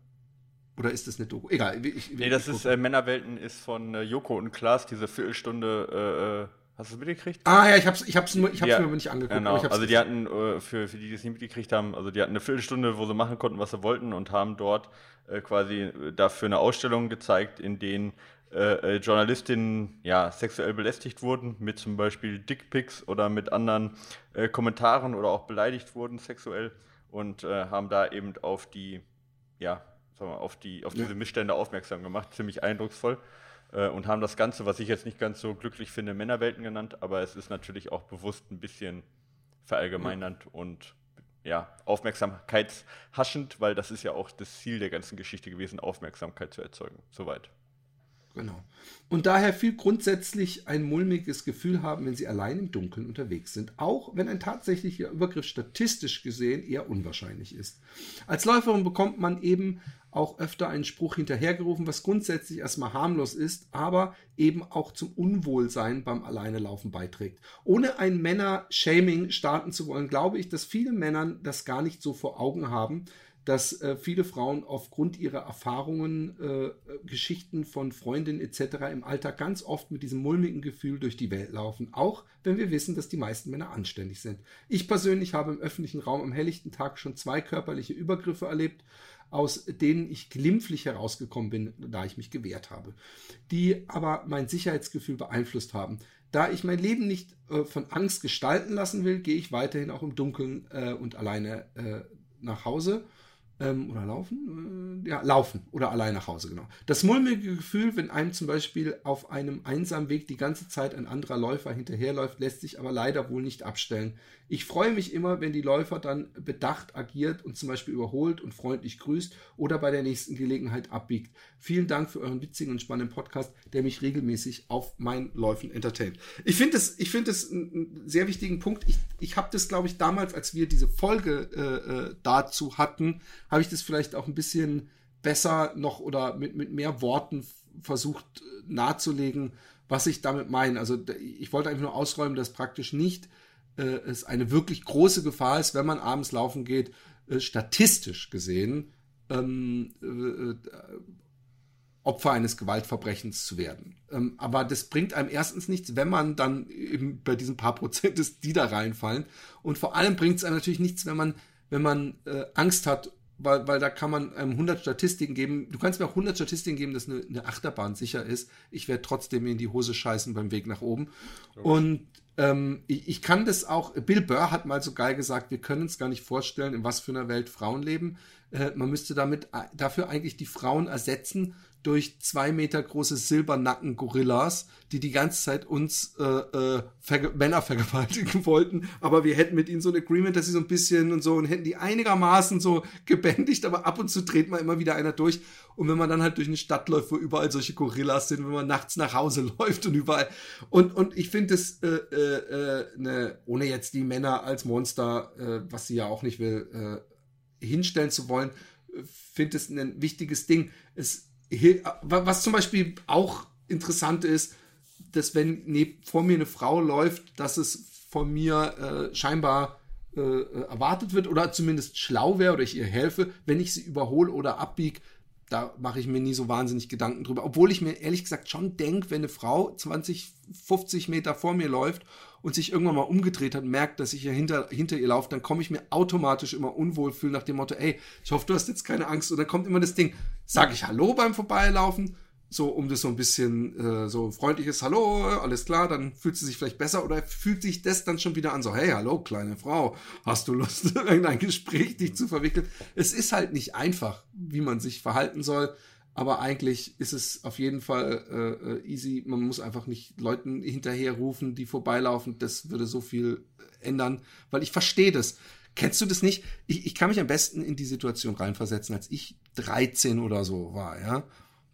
A: Oder ist das eine Doku? Egal.
B: Ich, ich, nee, das ist äh, Männerwelten ist von äh, Joko und Klaas, diese Viertelstunde. Äh, äh hast du es mitgekriegt?
A: Ah ja, ich hab's, ich hab's, nur, ich hab's ja, mir nicht angeguckt.
B: Genau. also die hatten, äh, für, für die, die es nicht mitgekriegt haben, also die hatten eine Viertelstunde, wo sie machen konnten, was sie wollten und haben dort äh, quasi dafür eine Ausstellung gezeigt, in denen Journalistinnen ja sexuell belästigt wurden, mit zum Beispiel Dickpics oder mit anderen Kommentaren oder auch beleidigt wurden sexuell und haben da eben auf die ja sagen wir, auf, die, auf diese Missstände aufmerksam gemacht, ziemlich eindrucksvoll. Äh, und haben das Ganze, was ich jetzt nicht ganz so glücklich finde, Männerwelten genannt, aber es ist natürlich auch bewusst ein bisschen verallgemeinernd mhm. und ja, aufmerksamkeitshaschend, weil das ist ja auch das Ziel der ganzen Geschichte gewesen, Aufmerksamkeit zu erzeugen. Soweit.
A: Genau. Und daher viel grundsätzlich ein mulmiges Gefühl haben, wenn sie allein im Dunkeln unterwegs sind, auch wenn ein tatsächlicher Übergriff statistisch gesehen eher unwahrscheinlich ist. Als Läuferin bekommt man eben auch öfter einen Spruch hinterhergerufen, was grundsätzlich erstmal harmlos ist, aber eben auch zum Unwohlsein beim Alleinelaufen beiträgt. Ohne ein Männer-Shaming starten zu wollen, glaube ich, dass viele Männer das gar nicht so vor Augen haben, dass äh, viele Frauen aufgrund ihrer Erfahrungen, äh, Geschichten von Freundinnen etc. im Alltag ganz oft mit diesem mulmigen Gefühl durch die Welt laufen, auch wenn wir wissen, dass die meisten Männer anständig sind. Ich persönlich habe im öffentlichen Raum am helllichten Tag schon zwei körperliche Übergriffe erlebt, aus denen ich glimpflich herausgekommen bin, da ich mich gewehrt habe, die aber mein Sicherheitsgefühl beeinflusst haben. Da ich mein Leben nicht äh, von Angst gestalten lassen will, gehe ich weiterhin auch im Dunkeln äh, und alleine äh, nach Hause ähm, oder laufen? Äh, ja, laufen oder allein nach Hause, genau. Das mulmige Gefühl, wenn einem zum Beispiel auf einem einsamen Weg die ganze Zeit ein anderer Läufer hinterherläuft, lässt sich aber leider wohl nicht abstellen. Ich freue mich immer, wenn die Läufer dann bedacht agiert und zum Beispiel überholt und freundlich grüßt oder bei der nächsten Gelegenheit abbiegt. Vielen Dank für euren witzigen und spannenden Podcast, der mich regelmäßig auf meinen Läufen entertaint. Ich finde es ich einen sehr wichtigen Punkt. Ich, ich habe das, glaube ich, damals, als wir diese Folge äh, äh dazu hatten, habe ich das vielleicht auch ein bisschen besser noch oder mit, mit mehr Worten versucht äh, nahezulegen, was ich damit meine. Also ich wollte einfach nur ausräumen, dass praktisch nicht äh, es eine wirklich große Gefahr ist, wenn man abends laufen geht, äh, statistisch gesehen ähm, äh, äh Opfer eines Gewaltverbrechens zu werden. Ähm, aber das bringt einem erstens nichts, wenn man dann eben bei diesen paar Prozent ist, die da reinfallen. Und vor allem bringt es einem natürlich nichts, wenn man, wenn man äh, Angst hat weil, weil da kann man einem 100 Statistiken geben. Du kannst mir auch 100 Statistiken geben, dass eine, eine Achterbahn sicher ist. Ich werde trotzdem in die Hose scheißen beim Weg nach oben. Okay. Und ähm, ich, ich, kann das auch, Bill Burr hat mal so geil gesagt, wir können uns gar nicht vorstellen, in was für einer Welt Frauen leben. Äh, man müsste damit äh, dafür eigentlich die Frauen ersetzen durch zwei Meter große Silbernacken-Gorillas, die die ganze Zeit uns äh, äh, Ver Männer vergewaltigen wollten. Aber wir hätten mit ihnen so ein Agreement, dass sie so ein bisschen und so und hätten die einigermaßen so gebändigt, aber ab und zu dreht man immer wieder einer durch. Und wenn man dann halt durch eine Stadt läuft, wo überall solche Gorillas sind, wenn man nachts nach Hause läuft und überall. Und, und ich finde es, äh, äh, äh, ne, ohne jetzt die Männer als Monster, äh, was sie ja auch nicht will, äh, hinstellen zu wollen, äh, finde es ein wichtiges Ding. Es was zum Beispiel auch interessant ist, dass wenn ne, vor mir eine Frau läuft, dass es von mir äh, scheinbar äh, erwartet wird oder zumindest schlau wäre oder ich ihr helfe, wenn ich sie überhole oder abbiege, da mache ich mir nie so wahnsinnig Gedanken drüber. Obwohl ich mir ehrlich gesagt schon denke, wenn eine Frau 20, 50 Meter vor mir läuft und sich irgendwann mal umgedreht hat, merkt, dass ich ja hinter, hinter ihr laufe, dann komme ich mir automatisch immer unwohl fühlen nach dem Motto, ey, ich hoffe, du hast jetzt keine Angst. Und dann kommt immer das Ding, sage ich Hallo beim Vorbeilaufen so um das so ein bisschen äh, so freundliches Hallo, alles klar, dann fühlt sie sich vielleicht besser oder fühlt sich das dann schon wieder an, so hey, hallo, kleine Frau, hast du Lust, in ein Gespräch dich zu verwickeln? Es ist halt nicht einfach, wie man sich verhalten soll, aber eigentlich ist es auf jeden Fall äh, äh easy. Man muss einfach nicht Leuten hinterherrufen, die vorbeilaufen. Das würde so viel ändern, weil ich verstehe das. Kennst du das nicht? Ich, ich kann mich am besten in die Situation reinversetzen, als ich 13 oder so war, ja.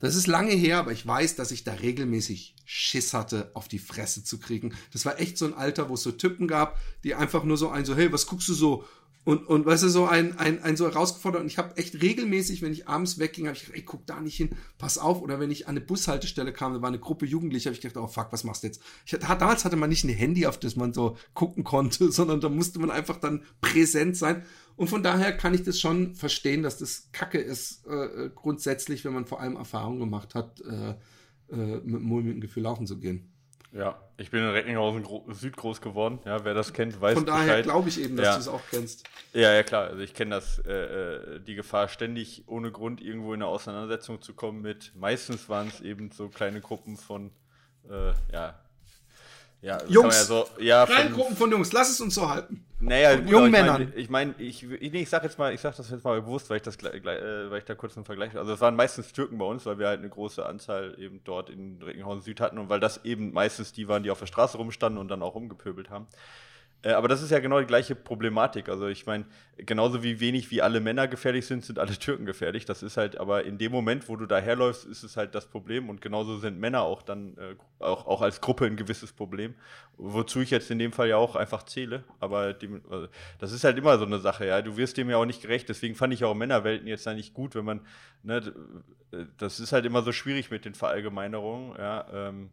A: Das ist lange her, aber ich weiß, dass ich da regelmäßig Schiss hatte, auf die Fresse zu kriegen. Das war echt so ein Alter, wo es so Typen gab, die einfach nur so ein so, hey, was guckst du so? Und, und weißt du, so ein, ein, ein so herausgefordert. Und ich habe echt regelmäßig, wenn ich abends wegging, habe ich gedacht, ey, guck da nicht hin, pass auf. Oder wenn ich an eine Bushaltestelle kam, da war eine Gruppe Jugendlicher, habe ich gedacht, oh fuck, was machst du jetzt? Ich, damals hatte man nicht ein Handy, auf das man so gucken konnte, sondern da musste man einfach dann präsent sein. Und von daher kann ich das schon verstehen, dass das Kacke ist, äh, grundsätzlich, wenn man vor allem Erfahrung gemacht hat, äh, äh, mit mulmigen Gefühl laufen zu gehen.
B: Ja, ich bin in Recklinghausen Süd groß geworden. Ja, wer das kennt, weiß
A: Von daher glaube ich eben, dass ja. du es auch kennst.
B: Ja, ja, klar. Also ich kenne das, äh, äh, die Gefahr, ständig ohne Grund irgendwo in eine Auseinandersetzung zu kommen mit, meistens waren es eben so kleine Gruppen von, äh, ja,
A: ja, Jungs, ja so, ja, kleine Gruppen von Jungs, lass es uns so halten.
B: Naja, jungen Männern. Ich meine, ich, mein, ich, ich sag jetzt mal, ich sag das jetzt mal bewusst, weil ich das äh, weil ich da kurz einen Vergleich. Also es waren meistens Türken bei uns, weil wir halt eine große Anzahl eben dort in Recklinghausen Süd hatten und weil das eben meistens die waren, die auf der Straße rumstanden und dann auch rumgepöbelt haben. Äh, aber das ist ja genau die gleiche Problematik. Also ich meine, genauso wie wenig wie alle Männer gefährlich sind, sind alle Türken gefährlich. Das ist halt, aber in dem Moment, wo du daherläufst, ist es halt das Problem. Und genauso sind Männer auch dann, äh, auch, auch als Gruppe ein gewisses Problem. Wozu ich jetzt in dem Fall ja auch einfach zähle. Aber die, also das ist halt immer so eine Sache, ja. Du wirst dem ja auch nicht gerecht. Deswegen fand ich auch Männerwelten jetzt da nicht gut, wenn man, ne, das ist halt immer so schwierig mit den Verallgemeinerungen, ja. Ähm,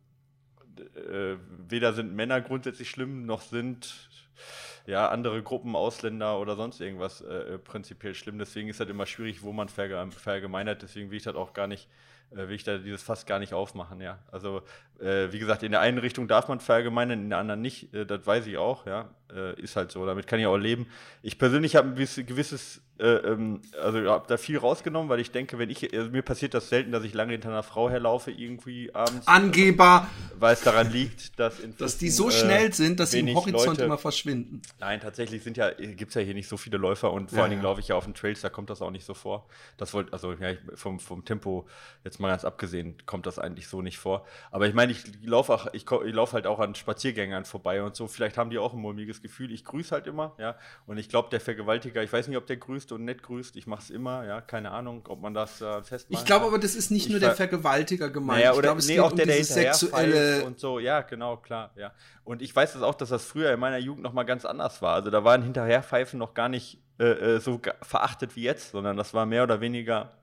B: äh, weder sind Männer grundsätzlich schlimm, noch sind ja, andere Gruppen, Ausländer oder sonst irgendwas äh, prinzipiell schlimm. Deswegen ist das immer schwierig, wo man verallgemeinert. Deswegen will ich das auch gar nicht äh, will ich da dieses Fass gar nicht aufmachen, ja. Also, äh, wie gesagt, in der einen Richtung darf man verallgemeinern, in der anderen nicht, äh, das weiß ich auch, ja. Äh, ist halt so, damit kann ich auch leben. Ich persönlich habe ein gewisses äh, ähm, also ich habe da viel rausgenommen, weil ich denke, wenn ich, also mir passiert das selten, dass ich lange hinter einer Frau herlaufe, irgendwie abends.
A: Angeber!
B: Weil es daran liegt, dass
A: inzwischen, Dass die so schnell sind, dass sie im Horizont Leute, immer verschwinden.
B: Nein, tatsächlich sind ja, gibt es ja hier nicht so viele Läufer und vor ja, allen Dingen ja. laufe ich ja auf den Trails, da kommt das auch nicht so vor. Das wollte, also ja, vom, vom Tempo, jetzt mal ganz abgesehen, kommt das eigentlich so nicht vor. Aber ich meine, ich laufe auch, ich, ich laufe halt auch an Spaziergängern vorbei und so. Vielleicht haben die auch ein mulmiges Gefühl. Ich grüße halt immer, ja. Und ich glaube, der Vergewaltiger, ich weiß nicht, ob der grüßt grüßt und nett grüßt. Ich mache es immer, ja, keine Ahnung, ob man das äh, festmacht.
A: Ich glaube aber, das ist nicht ich nur der Vergewaltiger gemeint.
B: Naja,
A: oder
B: ich glaube, es nee, geht auch um der, der sexuelle und so. Ja, genau, klar, ja. Und ich weiß das auch, dass das früher in meiner Jugend noch mal ganz anders war. Also da waren Hinterherpfeifen noch gar nicht äh, äh so verachtet wie jetzt, sondern das war mehr oder weniger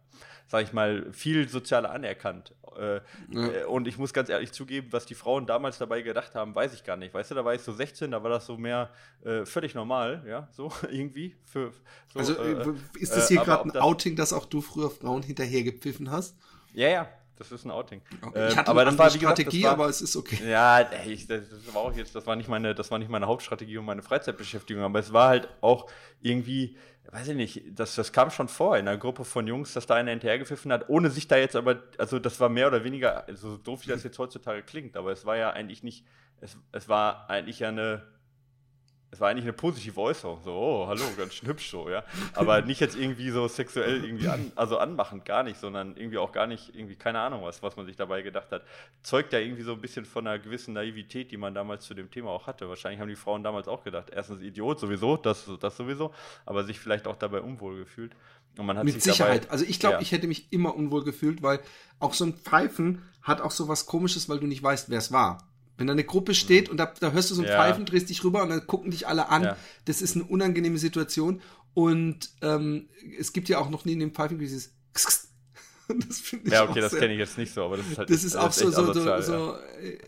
B: sag ich mal, viel sozialer anerkannt. Äh, ja. Äh, und ich muss ganz ehrlich zugeben, was die Frauen damals dabei gedacht haben, weiß ich gar nicht. Weißt du, da war ich so 16, da war das so mehr äh, völlig normal, ja, so irgendwie. Für,
A: so, also äh, ist das hier äh, gerade ein Outing, dass auch du früher Frauen hinterher gepfiffen hast?
B: Ja, ja, das ist ein Outing.
A: Okay. Ich hatte aber das war, Strategie, gesagt, war, aber es ist okay.
B: Ja, ich, das, war auch jetzt, das war nicht meine, das war nicht meine Hauptstrategie und meine Freizeitbeschäftigung, aber es war halt auch irgendwie, weiß ich nicht, das, das kam schon vor in einer Gruppe von Jungs, dass da einer hinterhergepfiffen hat, ohne sich da jetzt aber, also das war mehr oder weniger, also so doof wie das jetzt heutzutage klingt, aber es war ja eigentlich nicht, es, es war eigentlich ja eine, es war eigentlich eine positive Äußerung, so, oh, hallo, ganz schön hübsch so, ja. Aber nicht jetzt irgendwie so sexuell irgendwie an, also anmachend, gar nicht, sondern irgendwie auch gar nicht, irgendwie, keine Ahnung, was, was man sich dabei gedacht hat. Zeugt ja irgendwie so ein bisschen von einer gewissen Naivität, die man damals zu dem Thema auch hatte. Wahrscheinlich haben die Frauen damals auch gedacht, erstens Idiot sowieso, das, das sowieso, aber sich vielleicht auch dabei unwohl gefühlt.
A: Und man hat Mit Sicherheit. Dabei, also ich glaube, ja. ich hätte mich immer unwohl gefühlt, weil auch so ein Pfeifen hat auch so was Komisches, weil du nicht weißt, wer es war. Wenn da eine Gruppe steht und da, da hörst du so ein ja. Pfeifen, drehst dich rüber und dann gucken dich alle an. Ja. Das ist eine unangenehme Situation. Und ähm, es gibt ja auch noch nie in dem Pfeifen dieses
B: das finde ich Ja, okay, das kenne ich jetzt nicht so, aber das ist halt
A: Das ist auch so, so, so, so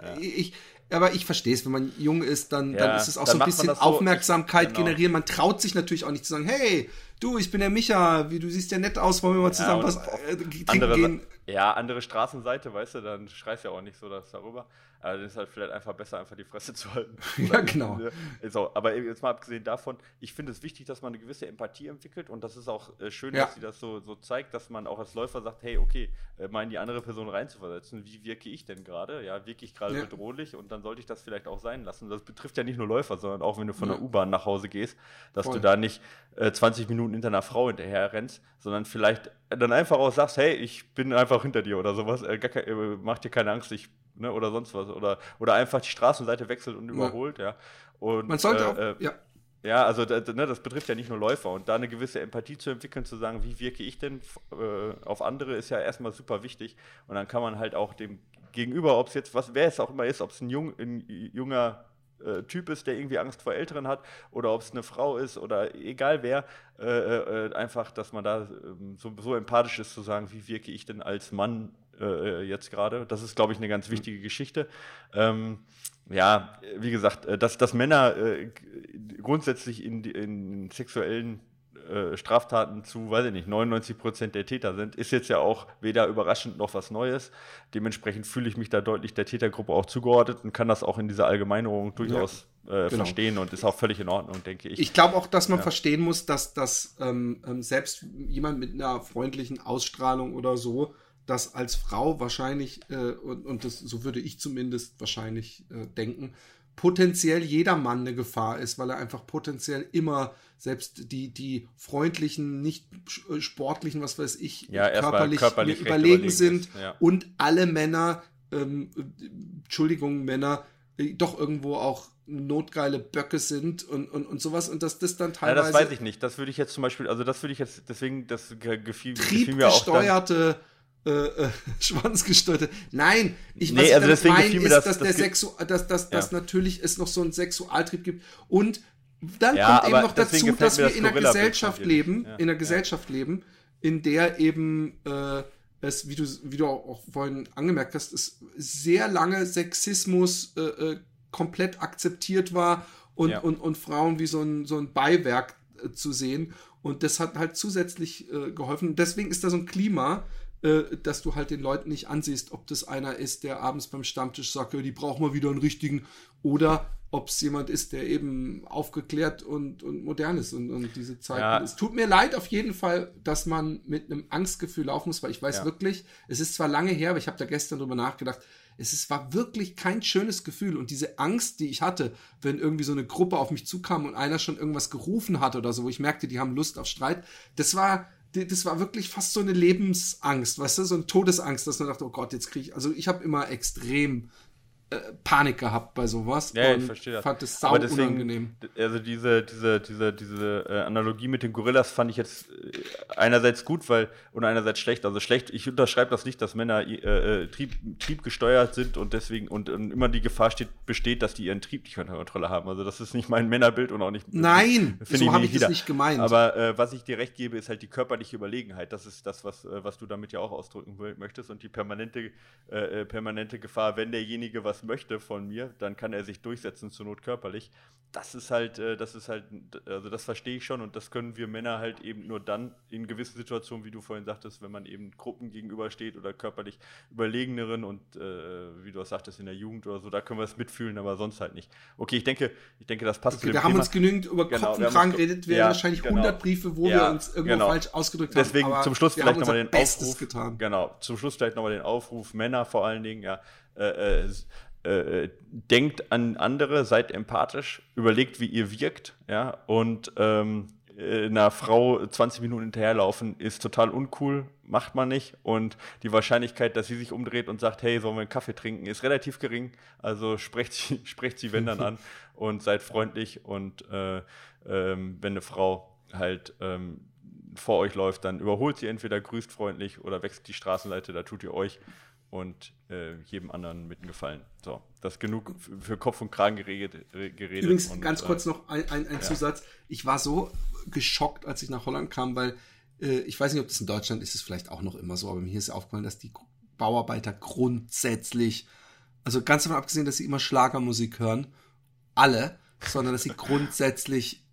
A: ja. ich, aber ich verstehe es, wenn man jung ist, dann, dann ist es auch so ein bisschen so, Aufmerksamkeit genau. generieren. Man traut sich natürlich auch nicht zu sagen, hey, du, ich bin der Micha, wie du siehst ja nett aus, wollen wir mal zusammen ja, was äh, trinken
B: andere,
A: gehen?
B: Ja, andere Straßenseite, weißt du, dann schreist ja auch nicht so das darüber. Also das ist halt vielleicht einfach besser, einfach die Fresse zu halten.
A: ja, genau.
B: So, aber jetzt mal abgesehen davon, ich finde es wichtig, dass man eine gewisse Empathie entwickelt und das ist auch äh, schön, ja. dass sie das so, so zeigt, dass man auch als Läufer sagt, hey, okay, äh, mal in die andere Person reinzuversetzen, wie wirke ich denn gerade? Ja, wirke ich gerade ja. bedrohlich und dann sollte ich das vielleicht auch sein lassen. Das betrifft ja nicht nur Läufer, sondern auch wenn du von der U-Bahn nach Hause gehst, dass Voll. du da nicht äh, 20 Minuten hinter einer Frau hinterher rennst, sondern vielleicht dann einfach auch sagst, hey, ich bin einfach hinter dir oder sowas, äh, kein, äh, mach dir keine Angst, ich ne, oder sonst was. Oder, oder einfach die Straßenseite wechselt und überholt, ja. Und,
A: Man sollte auch, äh, ja.
B: Ja, also das, ne, das betrifft ja nicht nur Läufer und da eine gewisse Empathie zu entwickeln, zu sagen, wie wirke ich denn äh, auf andere, ist ja erstmal super wichtig. Und dann kann man halt auch dem Gegenüber, ob es jetzt was, wer es auch immer ist, ob es ein, jung, ein junger äh, Typ ist, der irgendwie Angst vor Älteren hat, oder ob es eine Frau ist oder egal wer, äh, äh, einfach, dass man da ähm, so, so empathisch ist, zu sagen, wie wirke ich denn als Mann äh, jetzt gerade. Das ist, glaube ich, eine ganz wichtige Geschichte. Ähm, ja, wie gesagt, äh, dass, dass Männer äh, grundsätzlich in, in sexuellen äh, Straftaten zu, weiß ich nicht, 99 Prozent der Täter sind, ist jetzt ja auch weder überraschend noch was Neues. Dementsprechend fühle ich mich da deutlich der Tätergruppe auch zugeordnet und kann das auch in dieser Allgemeinerung durchaus ja, äh, genau. verstehen und ist auch völlig in Ordnung, denke ich.
A: Ich glaube auch, dass man ja. verstehen muss, dass, dass ähm, ähm selbst jemand mit einer freundlichen Ausstrahlung oder so dass als Frau wahrscheinlich, äh, und, und das, so würde ich zumindest wahrscheinlich äh, denken, potenziell jeder Mann eine Gefahr ist, weil er einfach potenziell immer selbst die, die freundlichen, nicht äh, sportlichen, was weiß ich,
B: ja, körperlich, körperlich
A: überlegen sind ja. und alle Männer, ähm, Entschuldigung, Männer, äh, doch irgendwo auch notgeile Böcke sind und, und, und sowas und dass das dann teilweise.
B: Ja, das weiß ich nicht. Das würde ich jetzt zum Beispiel, also das würde ich jetzt, deswegen, das gefiel,
A: gefiel mir auch. Dann, äh, äh, Schwanzgesteuerte. Nein, ich
B: nee, was also ich meine,
A: ist, das, dass, das der Sexu dass, dass, ja. dass natürlich es noch so einen Sexualtrieb gibt. Und dann ja, kommt eben noch dazu, dass wir in einer Gesellschaft leben, ja. in einer Gesellschaft leben, in der eben äh, es, wie du, wie du auch vorhin angemerkt hast, es sehr lange Sexismus äh, äh komplett akzeptiert war und, und, und Frauen wie so ein, so ein Beiwerk äh, zu sehen. Und das hat halt zusätzlich äh, geholfen. Deswegen ist da so ein Klima, dass du halt den Leuten nicht ansiehst, ob das einer ist, der abends beim Stammtisch sagt, ja, die brauchen mal wieder einen richtigen, oder ob es jemand ist, der eben aufgeklärt und, und modern ist und, und diese Zeit.
B: Ja.
A: Es tut mir leid auf jeden Fall, dass man mit einem Angstgefühl laufen muss, weil ich weiß
B: Ja.
A: wirklich, es ist zwar lange her, aber ich habe da gestern drüber nachgedacht, es ist, war wirklich kein schönes Gefühl und diese Angst, die ich hatte, wenn irgendwie so eine Gruppe auf mich zukam und einer schon irgendwas gerufen hat oder so, wo ich merkte, die haben Lust auf Streit, das war, das war wirklich fast so eine Lebensangst, weißt du, so eine Todesangst, dass man dachte, oh Gott, jetzt kriege ich, also ich habe immer extrem äh, Panik gehabt bei sowas
B: Ja,
A: und
B: ich verstehe das.
A: fand es sau
B: deswegen,
A: unangenehm.
B: Also diese, diese, diese, diese äh, Analogie mit den Gorillas fand ich jetzt äh, einerseits gut, weil und einerseits schlecht. Also schlecht, ich unterschreibe das nicht, dass Männer äh, trieb, triebgesteuert sind und deswegen und, und immer die Gefahr steht, besteht, dass die ihren Trieb nicht unter Kontrolle haben. Also das ist nicht mein Männerbild und auch nicht.
A: Nein, so
B: ich
A: habe
B: nicht
A: ich das nicht gemeint.
B: Aber was ich dir recht gebe, ist halt die körperliche Überlegenheit. Das ist das, was, was du damit ja auch ausdrücken möchtest. Und die permanente, permanente Gefahr, wenn derjenige was möchte von mir, dann kann er sich durchsetzen, zur Not körperlich. Das ist halt, äh, das ist halt, also das verstehe ich schon und das können wir Männer halt eben nur dann in gewissen Situationen, wie du vorhin sagtest, wenn man eben Gruppen gegenübersteht oder körperlich überlegeneren und äh, wie du auch sagtest, in der Jugend oder so, da können wir es mitfühlen, aber sonst halt nicht. Okay, ich denke, ich denke, das passt
A: Okay, wir haben uns genügend über
B: Genau,
A: Kopf
B: wir
A: und
B: haben
A: Kragen geredet, wären
B: ja,
A: wahrscheinlich
B: genau.
A: 100 Briefe, wo
B: Ja,
A: wir uns irgendwo
B: genau.
A: falsch ausgedrückt
B: Deswegen
A: haben. Aber
B: zum Schluss
A: wir
B: vielleicht
A: haben
B: nochmal den
A: Bestes
B: Aufruf.
A: getan.
B: Genau, zum Schluss vielleicht nochmal den Aufruf, Männer vor allen Dingen, ja. Äh, äh, äh, denkt an andere, seid empathisch, überlegt, wie ihr wirkt, ja, und ähm, äh, einer Frau 20 Minuten hinterherlaufen ist total uncool, macht man nicht. Und die Wahrscheinlichkeit, dass sie sich umdreht und sagt, hey, sollen wir einen Kaffee trinken, ist relativ gering. Also sprecht sie, sprecht sie wenn dann an und seid freundlich. Und äh, ähm, wenn eine Frau halt ähm, vor euch läuft, dann überholt sie entweder, grüßt freundlich oder wechselt die Straßenseite, da tut ihr euch und äh, jedem anderen mit Gefallen. So, das genug für Kopf und Kragen geredet. geredet
A: Übrigens,
B: und,
A: ganz
B: äh,
A: kurz noch ein, ein, ein Zusatz. Ich war so geschockt, als ich nach Holland kam, weil äh, ich weiß nicht, ob das in Deutschland ist, es vielleicht auch noch immer so, aber mir ist aufgefallen, dass die Bauarbeiter grundsätzlich, also ganz davon abgesehen, dass sie immer Schlagermusik hören, alle, sondern dass sie grundsätzlich,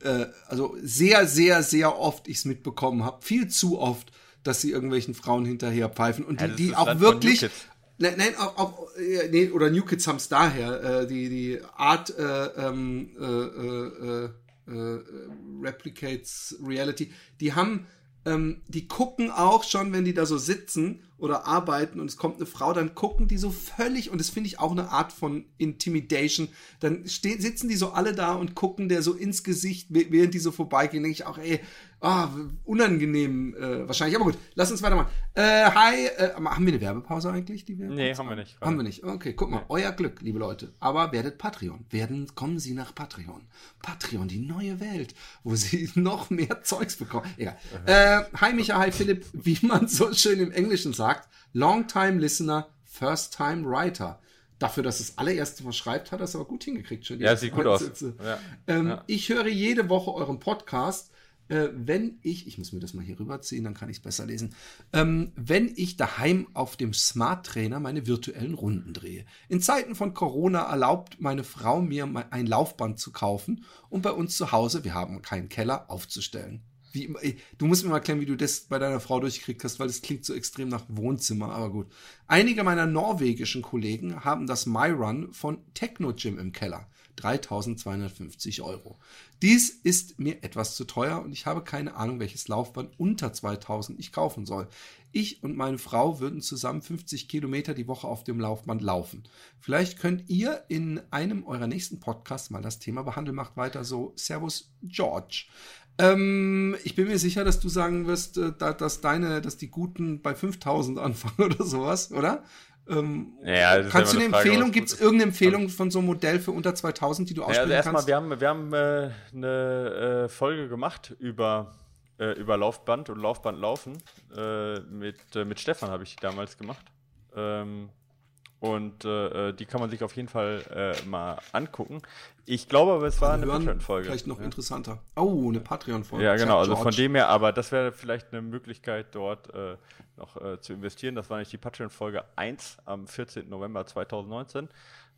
A: äh, also sehr, sehr, sehr oft ich es mitbekommen habe, viel zu oft, dass sie irgendwelchen Frauen hinterher pfeifen. Und
B: Ja,
A: die,
B: das
A: die auch wirklich,
B: Kids.
A: Nein, nein auch, auch, nee, oder New Kids haben es daher, äh, die, die Art äh, ähm, äh, äh, äh, Replicates Reality, die haben, ähm, die gucken auch schon, wenn die da so sitzen oder arbeiten und es kommt eine Frau, dann gucken die so völlig, und das finde ich auch eine Art von Intimidation, dann stehen, sitzen die so alle da und gucken der so ins Gesicht, wäh- während die so vorbeigehen, denke ich auch, ey, ah, unangenehm äh, wahrscheinlich, aber gut, lass uns weitermachen. Äh, hi, äh, haben wir eine Werbepause eigentlich? Die wir
B: Nee, haben wir nicht.
A: Haben wir nicht. Okay, guck mal, euer Glück, liebe Leute. Aber werdet Patreon. Werden, kommen Sie nach Patreon. Patreon, die neue Welt, wo Sie noch mehr Zeugs bekommen. Egal. Äh, hi Micha, hi Philipp, wie man so schön im Englischen sagt. Long time listener, first time writer. Dafür, dass das allererste was schreibt, hat er es aber gut hingekriegt. Schon
B: Ja, sieht gut aus. Ja.
A: Ähm,
B: Ja.
A: Ich höre jede Woche euren Podcast. Äh, wenn ich, ich muss mir das mal hier rüberziehen, dann kann ich es besser lesen. Ähm, wenn ich daheim auf dem Smart Trainer meine virtuellen Runden drehe. In Zeiten von Corona erlaubt meine Frau mir ein Laufband zu kaufen und bei uns zu Hause, wir haben keinen Keller, aufzustellen. Wie, du musst mir mal erklären, wie du das bei deiner Frau durchgekriegt hast, weil das klingt so extrem nach Wohnzimmer, aber gut. Einige meiner norwegischen Kollegen haben das MyRun von Techno Gym im Keller. 3250 Euro. Dies ist mir etwas zu teuer und ich habe keine Ahnung, welches Laufband unter 2000 ich kaufen soll. Ich und meine Frau würden zusammen 50 Kilometer die Woche auf dem Laufband laufen. Vielleicht könnt ihr in einem eurer nächsten Podcasts mal das Thema behandeln. Macht weiter so. Servus, George. Ähm, ich bin mir sicher, dass du sagen wirst, äh, da- dass deine, dass die Guten bei 5000 anfangen oder sowas, oder? Ähm,
B: Ja,
A: kannst du eine
B: eine
A: Empfehlung, gibt es irgendeine Empfehlung von so einem Modell für unter 2000, die du
B: Ja,
A: aussprechen
B: also erstmal,
A: kannst?
B: wir haben, wir haben äh, eine äh, Folge gemacht über, äh, über Laufband und Laufbandlaufen. Äh, mit, äh, mit Stefan habe ich die damals gemacht. Ähm, und äh, äh, die kann man sich auf jeden Fall äh, mal angucken. Ich glaube aber, es war eine
A: Hören
B: Patreon-Folge.
A: Vielleicht noch
B: ja.
A: interessanter. Oh, eine Patreon-Folge.
B: Ja, genau, also von dem her, aber das wäre vielleicht eine Möglichkeit, dort äh, noch äh, zu investieren. Das war nicht die Patreon-Folge 1 am 14. November 2019.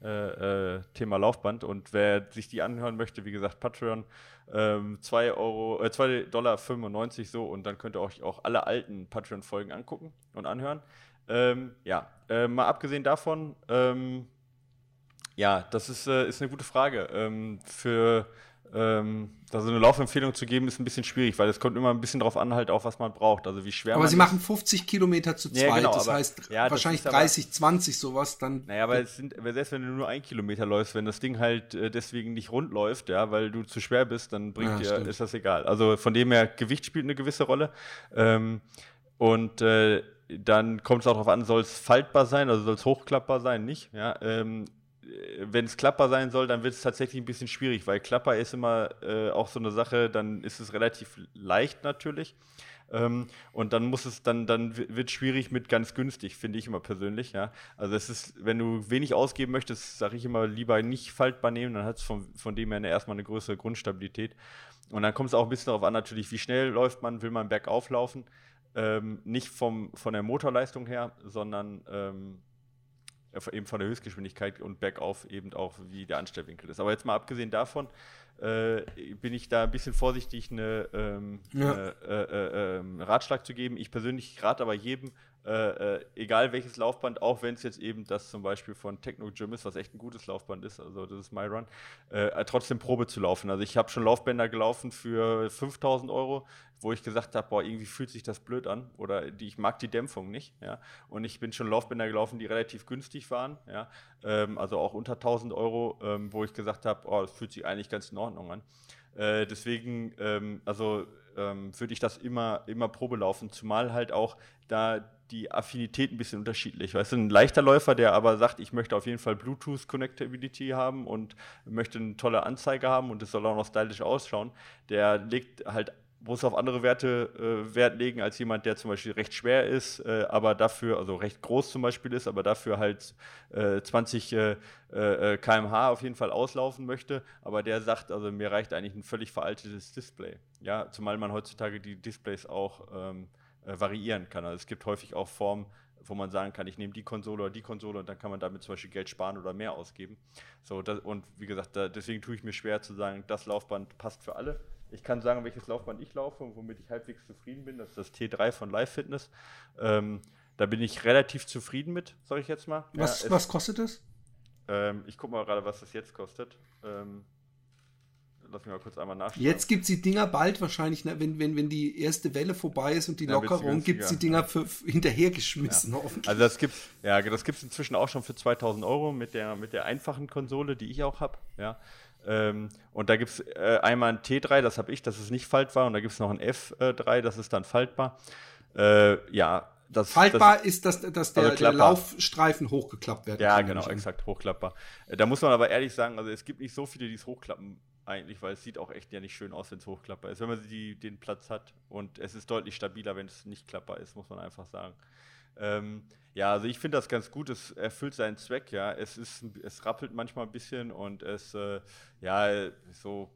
B: äh, Thema Laufband. Und wer sich die anhören möchte, wie gesagt, Patreon, ähm, 2 Euro, äh, 2 Dollar 95 so und dann könnt ihr euch auch alle alten Patreon-Folgen angucken und anhören. Ähm, ja, äh, mal abgesehen davon, ähm, ja, das ist, äh, ist eine gute Frage. Ähm, für ähm, da so eine Laufempfehlung zu geben, ist ein bisschen schwierig, weil es kommt immer ein bisschen drauf an, halt auch, was man braucht. Also wie schwer
A: aber sie machen 50 Kilometer zu zweit,
B: Ja, genau,
A: das
B: aber-
A: heißt
B: ja, das
A: wahrscheinlich
B: ist aber-
A: 30, 20 sowas, dann
B: Naja, aber es sind, aber selbst wenn du nur ein Kilometer läufst, wenn das Ding halt äh, deswegen nicht rund läuft, ja, weil du zu schwer bist, dann bringt
A: Ja,
B: dir,
A: stimmt.
B: ist das egal. Also von dem her, Gewicht spielt eine gewisse Rolle. Ähm, und äh, dann kommt es auch darauf an, soll es faltbar sein, also soll es hochklappbar sein, nicht? Ja, ähm, äh, wenn es klappbar sein soll, dann wird es tatsächlich ein bisschen schwierig, weil Klapper ist immer äh, auch so eine Sache, dann ist es relativ leicht natürlich. Ähm, und dann muss es, dann, dann wird schwierig mit ganz günstig, finde ich immer persönlich, ja. Also es ist, wenn du wenig ausgeben möchtest, sage ich immer lieber nicht faltbar nehmen, dann hat es von, von dem her erstmal eine größere Grundstabilität. Und dann kommt es auch ein bisschen darauf an, natürlich, wie schnell läuft man, will man bergauf laufen. Ähm, nicht vom, von der Motorleistung her, sondern ähm, äh, eben von der Höchstgeschwindigkeit und bergauf eben auch, wie der Anstellwinkel ist. Aber jetzt mal abgesehen davon, äh, bin ich da ein bisschen vorsichtig, eine, ähm,
A: Ja.
B: äh, äh, ähm, Ratschlag zu geben. Ich persönlich rate aber jedem, äh, äh, egal welches Laufband, auch wenn es jetzt eben das zum Beispiel von Techno Gym ist, was echt ein gutes Laufband ist, also das ist MyRun, äh, trotzdem Probe zu laufen. Also ich habe schon Laufbänder gelaufen für 5000 Euro, wo ich gesagt habe, boah, irgendwie fühlt sich das blöd an oder die, ich mag die Dämpfung nicht. Ja? Und ich bin schon Laufbänder gelaufen, die relativ günstig waren, ja? ähm, also auch unter 1000 Euro, ähm, wo ich gesagt habe, oh, das fühlt sich eigentlich ganz in Ordnung an. Äh, deswegen, ähm, also ähm, würde ich das immer, immer Probe laufen, zumal halt auch da die Affinität ein bisschen unterschiedlich. Weißt du, ein leichter Läufer, der aber sagt, ich möchte auf jeden Fall Bluetooth-Connectivity haben und möchte eine tolle Anzeige haben und es soll auch noch stylisch ausschauen, der legt halt muss auf andere Werte äh, Wert legen als jemand, der zum Beispiel recht schwer ist, äh, aber dafür, also recht groß zum Beispiel ist, aber dafür halt äh, 20 äh, äh, kmh auf jeden Fall auslaufen möchte, aber der sagt, also mir reicht eigentlich ein völlig veraltetes Display. Ja, zumal man heutzutage die Displays auch ähm, äh, variieren kann. Also es gibt häufig auch Formen, wo man sagen kann, ich nehme die Konsole oder die Konsole und dann kann man damit zum Beispiel Geld sparen oder mehr ausgeben. So, das, und wie gesagt, da, deswegen tue ich mir schwer zu sagen, das Laufband passt für alle. Ich kann sagen, welches Laufband ich laufe und womit ich halbwegs zufrieden bin. Das ist das T3 von Live Fitness. Ähm, da bin ich relativ zufrieden mit, sage ich jetzt mal.
A: was,
B: ja, es,
A: was kostet das?
B: ähm, ich gucke mal gerade, was das jetzt kostet. Ähm, lass mich mal kurz einmal nachschauen.
A: Jetzt gibt es die Dinger bald wahrscheinlich, ne, wenn, wenn, wenn die erste Welle vorbei ist und die
B: Ja,
A: Lockerung, gibt es die. Dinger für, für hinterhergeschmissen, hoffentlich.
B: Also das gibt ja, das gibt's inzwischen auch schon für 2000 Euro mit der, mit der einfachen Konsole, die ich auch habe. Ja. Ähm, und da gibt es äh, einmal ein T3, das habe ich, das ist nicht faltbar. Und da gibt es noch ein F3, das ist dann faltbar. Äh, ja, das
A: Faltbar ist, dass, dass der,
B: Also
A: der. Laufstreifen hochgeklappt werden
B: Ja,
A: kann,
B: genau, exakt, hochklappbar. Äh, Da muss man aber ehrlich sagen, also es gibt nicht so viele, die es hochklappen eigentlich, weil es sieht auch echt ja nicht schön aus, wenn es hochklappbar ist. Wenn man die, den Platz hat und es ist deutlich stabiler, wenn es nicht klappbar ist, muss man einfach sagen. Ähm, ja, also ich finde das ganz gut, es erfüllt seinen Zweck, ja. Es ist, es rappelt manchmal ein bisschen und es, äh, ja, so,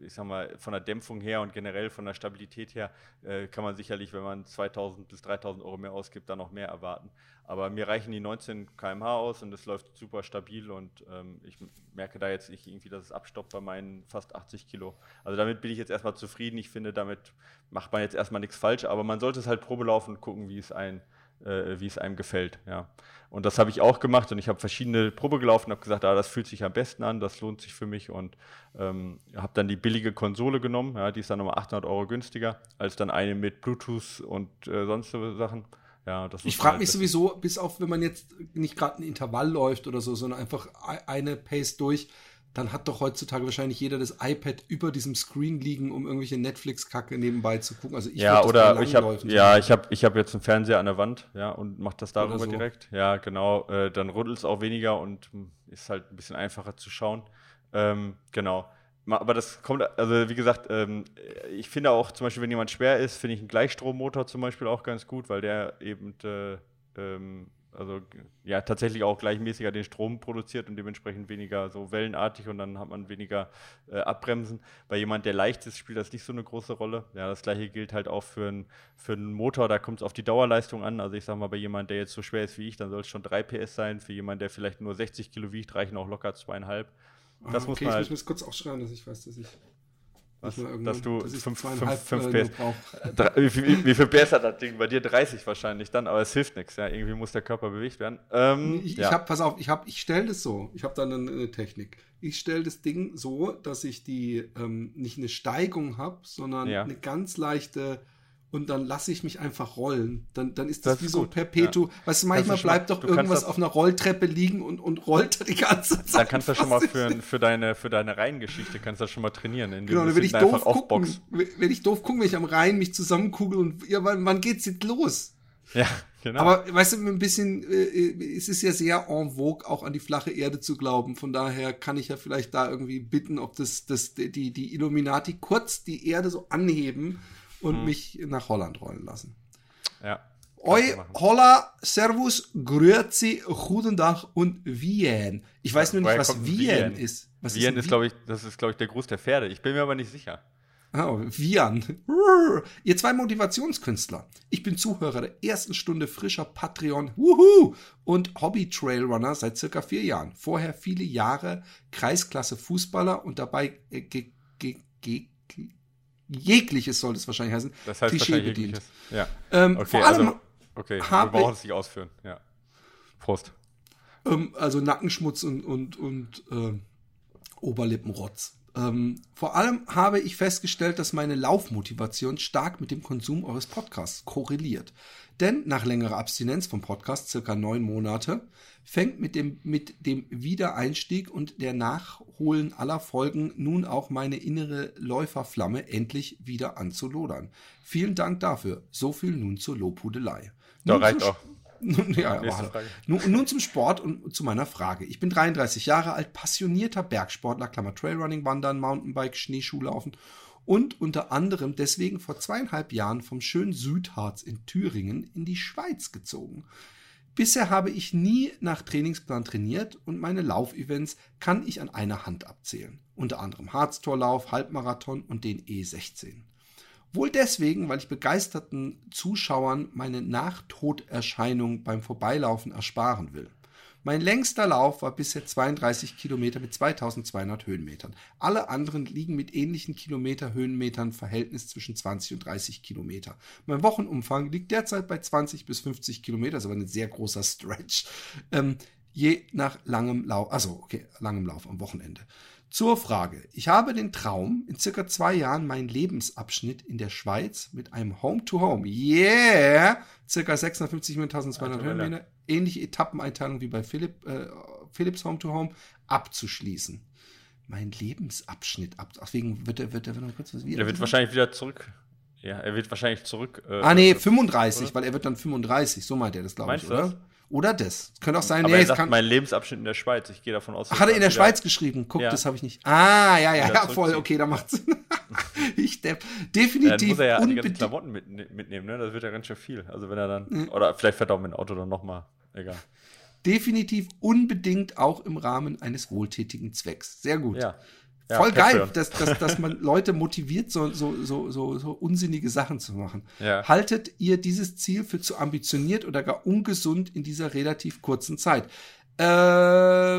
B: ich sag mal, von der Dämpfung her und generell von der Stabilität her äh, kann man sicherlich, wenn man 2000 bis 3000 Euro mehr ausgibt, da noch mehr erwarten. Aber mir reichen die 19 km/h aus und es läuft super stabil und ähm, ich merke da jetzt nicht irgendwie, dass es abstoppt bei meinen fast 80 Kilo. Also damit bin ich jetzt erstmal zufrieden. Ich finde, damit macht man jetzt erstmal nichts falsch, aber man sollte es halt Probe laufen und gucken, wie es ein äh, wie es einem gefällt. Ja. Und das habe ich auch gemacht und ich habe verschiedene Probe gelaufen, habe gesagt, ah, das fühlt sich am besten an, das lohnt sich für mich und ähm, habe dann die billige Konsole genommen, ja, die ist dann nochmal 800 Euro günstiger als dann eine mit Bluetooth und äh, sonst so Sachen. Ja, das
A: Ich frage
B: halt
A: mich sowieso, bis auf wenn man jetzt nicht gerade ein Intervall läuft oder so, sondern einfach ei- eine Pace durch, dann hat doch heutzutage wahrscheinlich jeder das iPad über diesem Screen liegen, um irgendwelche Netflix-Kacke nebenbei zu gucken. Also ich
B: ja, oder ich
A: so
B: ja, ich habe ich habe jetzt einen Fernseher an der Wand, ja, und mache das darüber
A: so.
B: direkt. Ja, genau, äh, dann rüttelt es auch weniger und mh, ist halt ein bisschen einfacher zu schauen. Ähm, genau. Aber das kommt, also wie gesagt, ähm, ich finde auch zum Beispiel, wenn jemand schwer ist, finde ich einen Gleichstrommotor zum Beispiel auch ganz gut, weil der eben äh, ähm, also ja tatsächlich auch gleichmäßiger den Strom produziert und dementsprechend weniger so wellenartig und dann hat man weniger äh, Abbremsen. Bei jemand, der leicht ist, spielt das nicht so eine große Rolle. Ja, das gleiche gilt halt auch für, ein, für einen Motor, da kommt es auf die Dauerleistung an. Also ich sag mal, bei jemand, der jetzt so schwer ist wie ich, dann soll es schon 3 PS sein. Für jemand, der vielleicht nur 60 Kilo wiegt, reichen auch locker zweieinhalb.
A: Das ah, okay, muss man halt ich muss kurz aufschreiben, dass ich weiß, dass ich
B: was, dass du 5 PS. Wie, wie, wie viel PS hat das Ding? Bei dir 30 wahrscheinlich dann, aber es hilft nichts. Ja, irgendwie muss der Körper bewegt werden.
A: Ähm, ich, ja. ich habe, pass auf, ich habe, ich stelle das so. Ich habe dann eine, eine, Technik. Ich stelle das Ding so, dass ich die ähm, nicht eine Steigung habe, sondern ja. eine ganz leichte und dann lasse ich mich einfach rollen. Dann, dann ist das, das wie ist so ein Perpetuum. Ja. Weißt du, manchmal bleibt doch irgendwas auf einer Rolltreppe liegen und, und rollt die ganze Zeit.
B: Dann kannst du schon mal für, für, deine, für deine Reihengeschichte kannst du schon mal trainieren.
A: Genau, wenn ich doof gucken, wenn ich doof gucke, wenn ich am Rhein mich zusammenkugel und ja, wann, wann geht's jetzt los?
B: Ja, genau.
A: Aber weißt du, ein bisschen, äh, es ist ja sehr en vogue, auch an die flache Erde zu glauben. Von daher kann ich ja vielleicht da irgendwie bitten, ob das, das die, die Illuminati kurz die Erde so anheben und hm. mich nach Holland rollen lassen.
B: Ja.
A: Oi, holla, servus, grüezi, guten Tag und Wien. Ich weiß nur nicht, was Wien, Wien, ist. Was
B: Wien ist, ist glaube ich, das ist, glaube ich, der Gruß der Pferde. Ich bin mir aber nicht sicher.
A: Oh, Vian. Ihr zwei Motivationskünstler. Ich bin Zuhörer der ersten Stunde frischer Patreon Wuhu, und Hobby-Trailrunner seit circa vier Jahren. Vorher viele Jahre Kreisklasse Fußballer und dabei äh, ge, ge, ge, jegliches soll es wahrscheinlich heißen,
B: das heißt Klischee bedient.
A: Ja. Ähm, okay, vor allem also,
B: okay, wir brauchen es nicht ausführen. Ja. Prost.
A: Ähm, also Nackenschmutz und, und, und äh, Oberlippenrotz. Ähm, vor allem habe ich festgestellt, dass meine Laufmotivation stark mit dem Konsum eures Podcasts korreliert. Denn nach längerer Abstinenz vom Podcast, circa neun Monate, fängt mit dem, mit dem Wiedereinstieg und der Nachholen aller Folgen nun auch meine innere Läuferflamme endlich wieder an zu lodern. Vielen Dank dafür. So viel nun zur Lobhudelei.
B: Da reicht auch.
A: Nun, ja, nun, nun, zum Sport und zu meiner Frage. Ich bin 33 Jahre alt, passionierter Bergsportler, Klammer Trailrunning, Wandern, Mountainbike, Schneeschuhlaufen und unter anderem deswegen vor zweieinhalb Jahren vom schönen Südharz in Thüringen in die Schweiz gezogen. Bisher habe ich nie nach Trainingsplan trainiert und meine Laufevents kann ich an einer Hand abzählen. Unter anderem Harztorlauf, Halbmarathon und den E16. Wohl deswegen, weil ich begeisterten Zuschauern meine Nachtoderscheinung beim Vorbeilaufen ersparen will. Mein längster Lauf war bisher 32 Kilometer mit 2200 Höhenmetern. Alle anderen liegen mit ähnlichen Kilometer-Höhenmetern Verhältnis zwischen 20 und 30 Kilometer. Mein Wochenumfang liegt derzeit bei 20 bis 50 Kilometer, das ist aber ein sehr großer Stretch. Ähm, je nach langem Lauf, also okay, langem Lauf am Wochenende. Zur Frage. Ich habe den Traum, in circa zwei Jahren meinen Lebensabschnitt in der Schweiz mit einem Home-to-Home, -Home, yeah, circa 650 mit 1200 Höhenmeter, ähnliche Etappeneinteilung wie bei Philipp, äh, Philips Home-to-Home, abzuschließen. Mein Lebensabschnitt ab. Ach, wegen wird er, wird er noch kurz
B: was wieder. Er wird wahrscheinlich wieder zurück. Ja, er wird wahrscheinlich zurück.
A: Äh, ah, nee, 35, oder? weil er wird dann 35. So meint er das, glaube ich, oder? Das? Oder das. Könnte auch sein,
B: Aber nee, er sagt, kann... mein Lebensabschnitt in der Schweiz. Ich gehe davon aus.
A: Hat er in der Schweiz geschrieben? Guck, ja. das habe ich nicht. Ah, ja, ja, ja, voll. Okay, da macht's Sinn. ich depp. Definitiv. Dann
B: muss er ja die ganzen Klamotten mit, mitnehmen, ne? Das wird ja ganz schön viel. Also wenn er dann. Mhm. Oder vielleicht fährt er auch mit dem Auto dann nochmal. Egal.
A: Definitiv unbedingt auch im Rahmen eines wohltätigen Zwecks. Sehr gut.
B: Ja.
A: Ja, Voll geil, dass, dass, dass man Leute motiviert, so, so, so, so, so unsinnige Sachen zu machen.
B: Ja.
A: Haltet ihr dieses Ziel für zu ambitioniert oder gar ungesund in dieser relativ kurzen Zeit? Äh,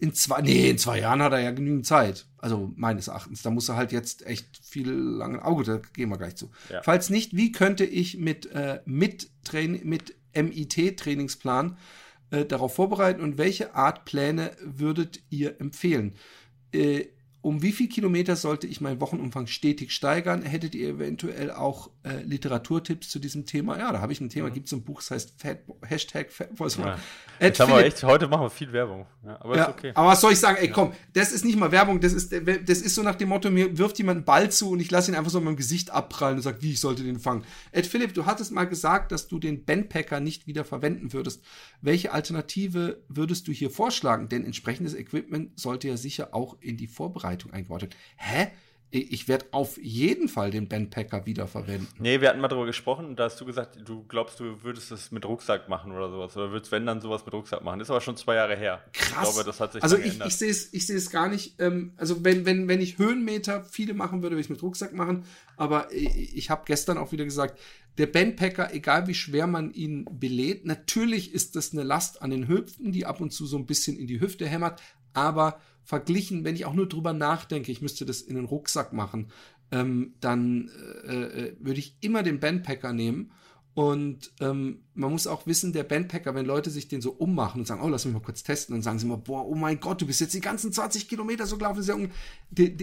A: in zwei, nee, in zwei Jahren hat er ja genügend Zeit. Also meines Erachtens. Da muss er halt jetzt echt viel lange Auge, da gehen wir gleich zu. Ja. Falls nicht, wie könnte ich mit, äh, mit, Train mit MIT-Trainingsplan äh, darauf vorbereiten und welche Art Pläne würdet ihr empfehlen? Äh, um wie viel Kilometer sollte ich meinen Wochenumfang stetig steigern? Hättet ihr eventuell auch äh, Literaturtipps zu diesem Thema? Ja, da habe ich ein Thema, mhm. gibt es ein Buch, das heißt Fat, Hashtag Fat, ja.
B: Jetzt haben wir echt, heute machen wir viel Werbung. Ja, aber
A: ja, ist okay. Aber was soll ich sagen? Ey, komm, das ist nicht mal Werbung, das ist, das ist so nach dem Motto, mir wirft jemand einen Ball zu und ich lasse ihn einfach so in meinem Gesicht abprallen und sage, wie ich sollte den fangen. Ed Philipp, du hattest mal gesagt, dass du den Bandpacker nicht wieder verwenden würdest. Welche Alternative würdest du hier vorschlagen? Denn entsprechendes Equipment sollte ja sicher auch in die Vorbereitung eingebaut werden. Hä? ich werde auf jeden Fall den Bandpacker wiederverwenden.
B: Nee, wir hatten mal darüber gesprochen, da hast du gesagt, du glaubst, du würdest es mit Rucksack machen oder sowas. Oder würdest, wenn dann sowas mit Rucksack machen. Das ist aber schon zwei Jahre her.
A: Krass. Ich glaube, das hat sich Also ich, ich sehe es ich gar nicht. Ähm, also wenn, wenn, wenn ich Höhenmeter viele machen würde, würde ich es mit Rucksack machen. Aber ich, ich habe gestern auch wieder gesagt, der Bandpacker, egal wie schwer man ihn belädt, natürlich ist das eine Last an den Hüften, die ab und zu so ein bisschen in die Hüfte hämmert. Aber verglichen, wenn ich auch nur drüber nachdenke, ich müsste das in den Rucksack machen, ähm, dann äh, äh, würde ich immer den Bandpacker nehmen. Und ähm, man muss auch wissen, der Bandpacker, wenn Leute sich den so ummachen und sagen, oh, lass mich mal kurz testen, dann sagen sie immer, boah, oh mein Gott, du bist jetzt die ganzen 20 Kilometer so gelaufen. Ja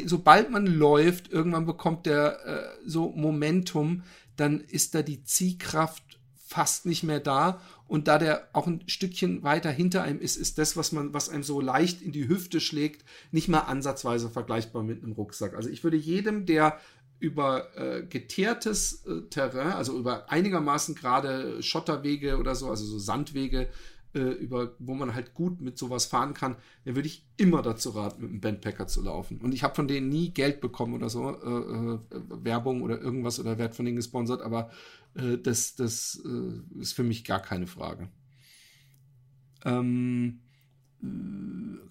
A: sobald man läuft, irgendwann bekommt der äh, so Momentum, dann ist da die Ziehkraft fast nicht mehr da und da der auch ein Stückchen weiter hinter einem ist, ist das, was man, was einem so leicht in die Hüfte schlägt, nicht mal ansatzweise vergleichbar mit einem Rucksack. Also ich würde jedem, der über äh, geteertes äh, Terrain, also über einigermaßen gerade Schotterwege oder so, also so Sandwege, äh, über, wo man halt gut mit sowas fahren kann, dann würde ich immer dazu raten, mit einem Bandpacker zu laufen. Und ich habe von denen nie Geld bekommen oder so, äh, äh, Werbung oder irgendwas oder Wert von denen gesponsert, aber äh, das, das äh, ist für mich gar keine Frage. Ähm, äh,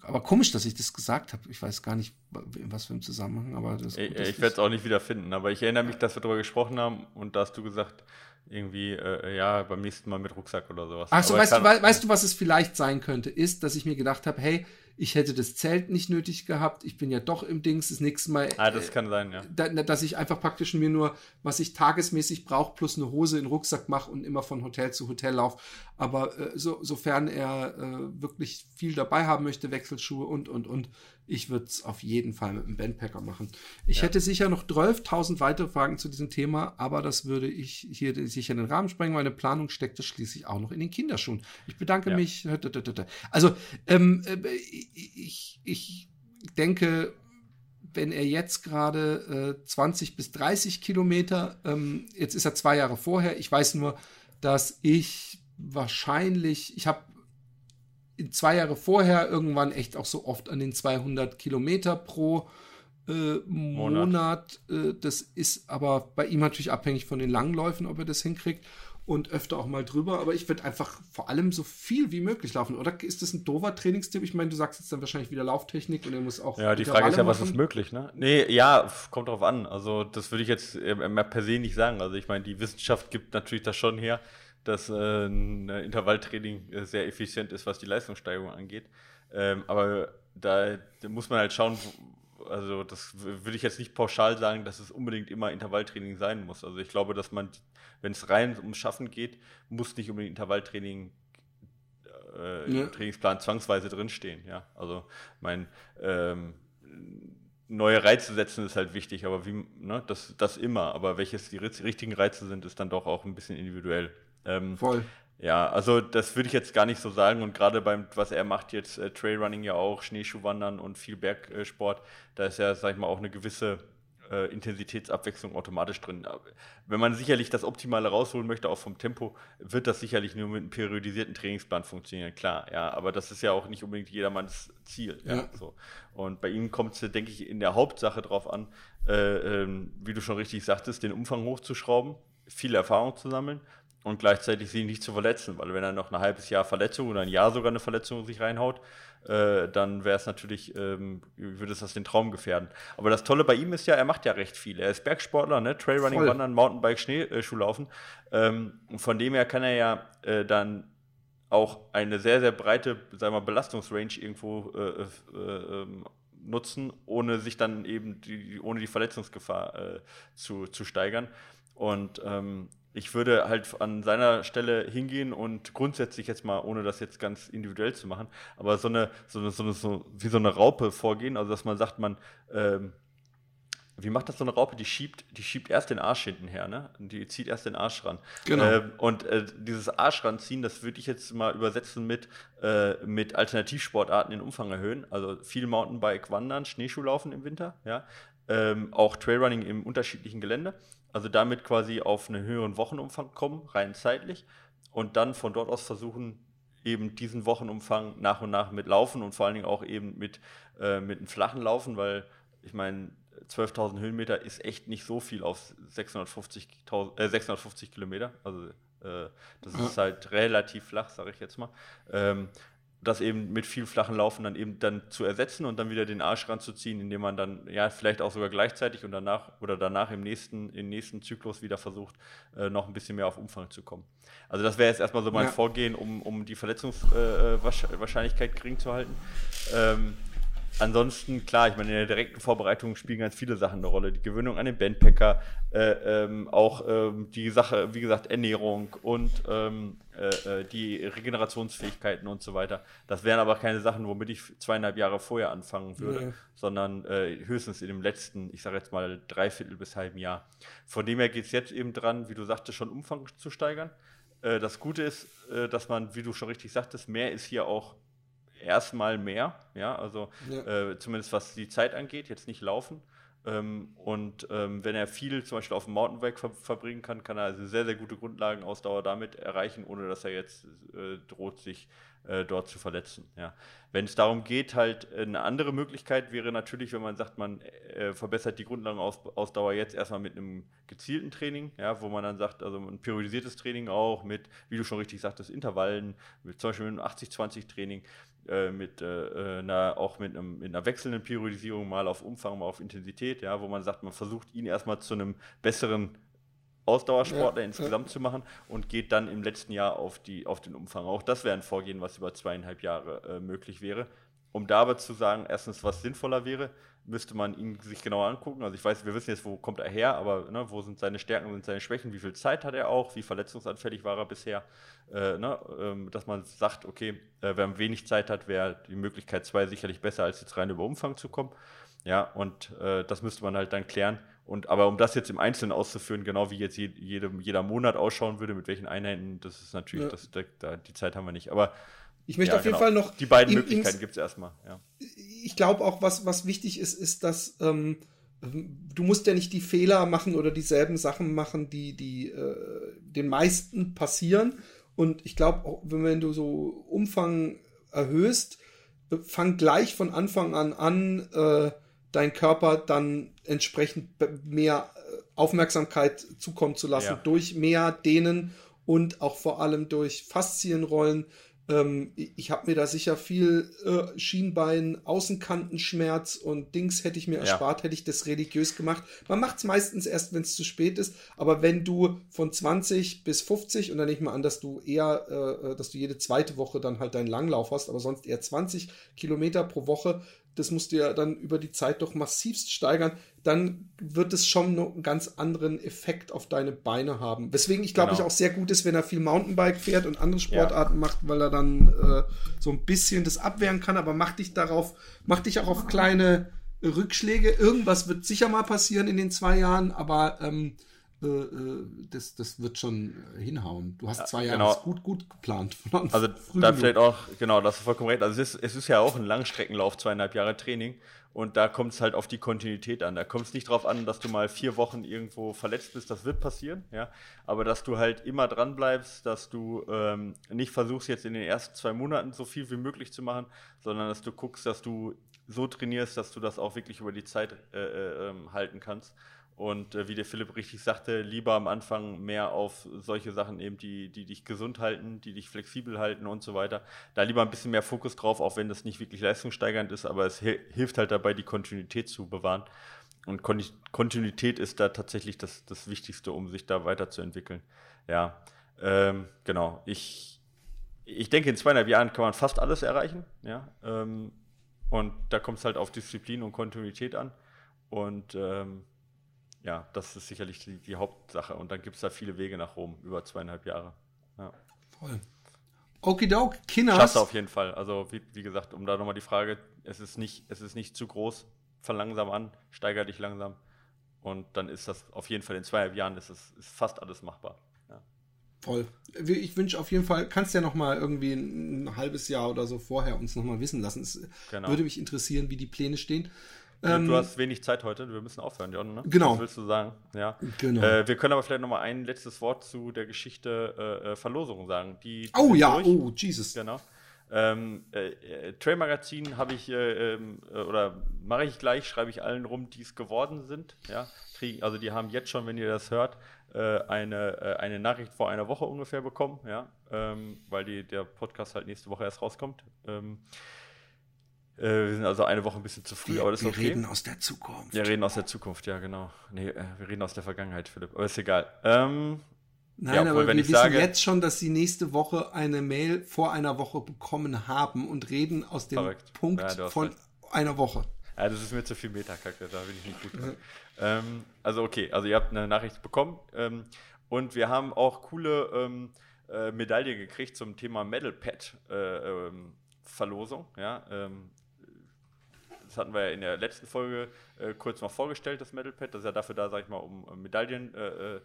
A: aber komisch, dass ich das gesagt habe. Ich weiß gar nicht, in was für einem Zusammenhang, aber das.
B: Ich, ich werde es auch nicht wieder finden, aber ich erinnere mich, dass wir darüber gesprochen haben und da hast du gesagt, irgendwie, äh, ja, beim nächsten Mal mit Rucksack oder sowas.
A: Achso, weißt, du, weißt du, was es vielleicht sein könnte? Ist, dass ich mir gedacht habe, hey, ich hätte das Zelt nicht nötig gehabt, ich bin ja doch im Dings, das nächste Mal.
B: Ah, das äh, kann sein, ja.
A: Da, dass ich einfach praktisch mir nur, was ich tagesmäßig brauche, plus eine Hose in den Rucksack mache und immer von Hotel zu Hotel laufe. Aber äh, so, sofern er äh, wirklich viel dabei haben möchte, Wechselschuhe und, und, und, ich würde es auf jeden Fall mit einem Bandpacker machen. Ich ja. hätte sicher noch 12.000 weitere Fragen zu diesem Thema, aber das würde ich hier sicher in den Rahmen sprengen. Meine Planung steckt das schließlich auch noch in den Kinderschuhen. Ich bedanke ja. mich. Also, ähm, äh, ich, ich denke, wenn er jetzt gerade äh, 20 bis 30 Kilometer, ähm, jetzt ist er zwei Jahre vorher, ich weiß nur, dass ich wahrscheinlich, ich habe zwei Jahre vorher irgendwann echt auch so oft an den 200 Kilometer pro äh, Monat. Monat. Äh, das ist aber bei ihm natürlich abhängig von den Langläufen, ob er das hinkriegt und öfter auch mal drüber. Aber ich würde einfach vor allem so viel wie möglich laufen. Oder ist das ein dover Trainingstipp? Ich meine, du sagst jetzt dann wahrscheinlich wieder Lauftechnik und er muss auch.
B: Ja, die Frage ist ja, was ist möglich, ne? Nee, ja, kommt drauf an. Also, das würde ich jetzt äh, per se nicht sagen. Also, ich meine, die Wissenschaft gibt natürlich das schon her dass äh, ein Intervalltraining äh, sehr effizient ist, was die Leistungssteigerung angeht. Ähm, aber da, da, muss man halt schauen, also das würde ich jetzt nicht pauschal sagen, dass es unbedingt immer Intervalltraining sein muss. Also ich glaube, dass man, wenn es rein ums Schaffen geht, muss nicht unbedingt Intervalltraining äh, ja. im Trainingsplan zwangsweise drinstehen. Ja, also mein ähm, neue Reize setzen ist halt wichtig, aber wie, ne, das, das immer. Aber welches die richtigen Reize sind, ist dann doch auch ein bisschen individuell.
A: Ähm, Voll.
B: Ja, also das würde ich jetzt gar nicht so sagen. Und gerade beim, was er macht jetzt, äh, Trailrunning ja auch, Schneeschuhwandern und viel Bergsport, da ist ja, sag ich mal, auch eine gewisse äh, Intensitätsabwechslung automatisch drin. Wenn man sicherlich das Optimale rausholen möchte, auch vom Tempo, wird das sicherlich nur mit einem periodisierten Trainingsplan funktionieren, klar, ja. Aber das ist ja auch nicht unbedingt jedermanns Ziel. Ja. ja so. Und bei ihm kommt es, denke ich, in der Hauptsache darauf an, äh, ähm, wie du schon richtig sagtest, den Umfang hochzuschrauben, viel Erfahrung zu sammeln und gleichzeitig sie nicht zu verletzen, weil wenn er noch ein halbes Jahr Verletzung oder ein Jahr sogar eine Verletzung sich reinhaut, äh, dann wäre es natürlich, ähm, würde es das den Traum gefährden. Aber das Tolle bei ihm ist ja, er macht ja recht viel. Er ist Bergsportler, ne? Trailrunning, Voll. Wandern, Mountainbike, Schneeschuhlaufen. Ähm, von dem her kann er ja äh, dann auch eine sehr, sehr breite, sagen wir mal, Belastungsrange irgendwo äh, äh ähm, nutzen, ohne sich dann eben die, ohne die Verletzungsgefahr äh, zu, zu steigern. Und ähm, ich würde halt an seiner Stelle hingehen und grundsätzlich jetzt mal, ohne das jetzt ganz individuell zu machen, aber so eine, so eine, so eine so, wie so eine Raupe vorgehen, also dass man sagt, man, ähm, wie macht das so eine Raupe? Die schiebt, die schiebt erst den Arsch hinten her, ne? Die zieht erst den Arsch ran.
A: Genau.
B: Ähm, und äh, dieses Arsch ranziehen, das würde ich jetzt mal übersetzen mit, äh, mit Alternativsportarten den Umfang erhöhen. Also viel Mountainbike, Wandern, Schneeschuhlaufen im Winter, ja. Ähm, auch Trailrunning im unterschiedlichen Gelände also damit quasi auf einen höheren Wochenumfang kommen, rein zeitlich, und dann von dort aus versuchen, eben diesen Wochenumfang nach und nach mit Laufen und vor allen Dingen auch eben mit, äh, mit einem flachen Laufen, weil ich meine, 12.000 Höhenmeter ist echt nicht so viel auf 650, äh, 650 Kilometer. Also äh, das ist halt relativ flach, sage ich jetzt mal. Ähm, das eben mit viel flachen Laufen dann eben dann zu ersetzen und dann wieder den Arsch ranzuziehen, indem man dann ja vielleicht auch sogar gleichzeitig und danach oder danach im nächsten, im nächsten Zyklus wieder versucht, äh, noch ein bisschen mehr auf Umfang zu kommen. Also das wäre jetzt erstmal so mein ja. Vorgehen, um, um die Verletzungswahrscheinlichkeit äh, gering zu halten. Ähm, ansonsten, klar, ich meine, in der direkten Vorbereitung spielen ganz viele Sachen eine Rolle. Die Gewöhnung an den Bandpacker, äh, ähm, auch ähm, die Sache, wie gesagt, Ernährung und ähm, äh, äh, die Regenerationsfähigkeiten und so weiter. Das wären aber keine Sachen, womit ich zweieinhalb Jahre vorher anfangen würde, nee. sondern äh, höchstens in dem letzten, ich sage jetzt mal, dreiviertel bis halben Jahr. Von dem her geht es jetzt eben dran, wie du sagtest, schon Umfang zu steigern. Äh, das Gute ist, äh, dass man, wie du schon richtig sagtest, mehr ist hier auch erstmal mehr, ja, also ja. Äh, zumindest was die Zeit angeht, jetzt nicht laufen. Ähm, und ähm, wenn er viel zum Beispiel auf dem Mountainbike ver verbringen kann, kann er also sehr, sehr gute Grundlagenausdauer damit erreichen, ohne dass er jetzt äh, droht, sich äh, dort zu verletzen. Ja. Wenn es darum geht, halt eine andere Möglichkeit wäre natürlich, wenn man sagt, man äh, verbessert die Grundlagenausdauer jetzt erstmal mit einem gezielten Training, ja, wo man dann sagt, also ein periodisiertes Training auch mit, wie du schon richtig sagtest, Intervallen, mit, zum Beispiel mit einem 80-20-Training, äh, mit äh, einer, auch mit, einem, mit, einer wechselnden Priorisierung mal auf Umfang, mal auf Intensität, ja, wo man sagt, man versucht ihn erstmal zu einem besseren Ausdauersportler ja, insgesamt ja. zu machen und geht dann im letzten Jahr auf, die, auf den Umfang. Auch das wäre ein Vorgehen, was über zweieinhalb Jahre äh, möglich wäre. Um da aber zu sagen, erstens, was sinnvoller wäre, müsste man ihn sich genauer angucken. Also ich weiß, wir wissen jetzt, wo kommt er her, aber ne, wo sind seine Stärken, wo sind seine Schwächen, wie viel Zeit hat er auch, wie verletzungsanfällig war er bisher, äh, ne, ähm, dass man sagt, okay, äh, wer wenig Zeit hat, wäre die Möglichkeit zwei sicherlich besser, als jetzt rein über Umfang zu kommen. Ja, und äh, das müsste man halt dann klären. Und aber um das jetzt im Einzelnen auszuführen, genau wie jetzt je, jede, jeder Monat ausschauen würde, mit welchen Einheiten, das ist natürlich, ja. das, da, die Zeit haben wir nicht. Aber
A: ich möchte ja, auf jeden genau. Fall noch.
B: Die beiden Möglichkeiten gibt es erstmal, ja.
A: Ich glaube auch, was, was wichtig ist, ist, dass ähm, du musst ja nicht die Fehler machen oder dieselben Sachen machen, die, die äh, den meisten passieren. Und ich glaube, wenn du so Umfang erhöhst, äh, fang gleich von Anfang an an, äh, dein Körper dann entsprechend mehr äh, Aufmerksamkeit zukommen zu lassen ja. durch mehr Dehnen und auch vor allem durch Faszienrollen ähm, ich habe mir da sicher viel äh, Schienbein, Außenkantenschmerz und Dings hätte ich mir erspart, hätte ich das religiös gemacht. Man macht es meistens erst, wenn es zu spät ist. Aber wenn du von 20 bis 50 und dann nehme ich mal an, dass du eher, äh, äh, dass du jede zweite Woche dann halt deinen Langlauf hast, aber sonst eher 20 Kilometer pro Woche, das musst du ja dann über die Zeit doch massivst steigern, dann wird es schon noch einen ganz anderen Effekt auf deine Beine haben. Weswegen ich glaube genau. ich auch sehr gut ist, wenn er viel Mountainbike fährt und andere Sportarten ja. macht, weil er dann äh, so ein bisschen das abwehren kann, aber mach dich darauf, mach dich auch auf kleine Rückschläge. Irgendwas wird sicher mal passieren in den zwei Jahren, aber ähm, äh, äh, das, das wird schon hinhauen. Du hast zwei Jahre genau. gut, gut geplant.
B: Also da vielleicht auch, genau, das ist vollkommen recht. Also es ist, es ist ja auch ein Langstreckenlauf, zweieinhalb Jahre Training. Und da kommt es halt auf die Kontinuität an. Da kommt es nicht darauf an, dass du mal vier Wochen irgendwo verletzt bist. Das wird passieren, ja. Aber dass du halt immer dran bleibst, dass du ähm, nicht versuchst, jetzt in den ersten zwei Monaten so viel wie möglich zu machen, sondern dass du guckst, dass du so trainierst, dass du das auch wirklich über die Zeit äh, äh, ähm, halten kannst. Und äh, wie der Philipp richtig sagte, lieber am Anfang mehr auf solche Sachen eben, die, die dich gesund halten, die dich flexibel halten und so weiter. Da lieber ein bisschen mehr Fokus drauf, auch wenn das nicht wirklich leistungssteigernd ist, aber es hilft halt dabei, die Kontinuität zu bewahren. Und Kon Kontinuität ist da tatsächlich das, das Wichtigste, um sich da weiterzuentwickeln. Ja, ähm, genau. Ich, ich denke, in zweieinhalb Jahren kann man fast alles erreichen. Ja, ähm, und da kommt es halt auf Disziplin und Kontinuität an. Und ähm, ja, das ist sicherlich die, die Hauptsache. Und dann gibt es da viele Wege nach Rom, über zweieinhalb Jahre. Ja.
A: Voll. Okidok,
B: Kinners. Schaffst auf jeden Fall. Also, wie, wie gesagt, um da nochmal die Frage, es ist, nicht, es ist nicht zu groß, fang langsam an, steiger dich langsam. Und dann ist das auf jeden Fall in zweieinhalb Jahren ist, es, ist fast alles machbar. Ja.
A: Voll. Ich wünsche auf jeden Fall, kannst ja noch mal irgendwie ein, ein halbes Jahr oder so vorher uns noch mal wissen lassen. Es genau. würde mich interessieren, wie die Pläne stehen.
B: Ähm, du hast wenig Zeit heute, wir müssen aufhören, John. Ne?
A: Genau.
B: Was willst du sagen? Ja. Genau. Äh, wir können aber vielleicht noch mal ein letztes Wort zu der Geschichte äh, äh Verlosung sagen. Die,
A: oh ja, durch. oh Jesus.
B: Genau. Ähm, äh, äh, Trail Magazin habe ich äh, ähm, äh, oder mache ich gleich, schreibe ich allen rum, die es geworden sind. Ja, kriegen, also die haben jetzt schon, wenn ihr das hört, eine, eine Nachricht vor einer Woche ungefähr bekommen, ja, ähm, weil die, der Podcast halt nächste Woche erst rauskommt. Ähm, wir sind also eine Woche ein bisschen zu früh,
A: wir,
B: aber das ist
A: okay. Wir reden aus der Zukunft.
B: Wir reden aus der Zukunft, ja, genau. Nee, wir reden aus der Vergangenheit, Philipp. Aber ist egal. Ähm,
A: Nein, ja, aber wir wissen sage, jetzt schon, dass sie nächste Woche eine Mail vor einer Woche bekommen haben und reden aus dem verrückt. Punkt ja, von recht. einer Woche.
B: Ja, das ist mir zu viel Metakacke, da bin ich nicht gut ähm, also okay, also ihr habt eine Nachricht bekommen ähm, und wir haben auch coole ähm, äh, Medaille gekriegt zum Thema Medal Pad äh, ähm, Verlosung. Ja, ähm, das hatten wir ja in der letzten Folge äh, kurz mal vorgestellt, das Medal Pad. Das ist ja dafür da, sag ich mal, um Medaillen äh, äh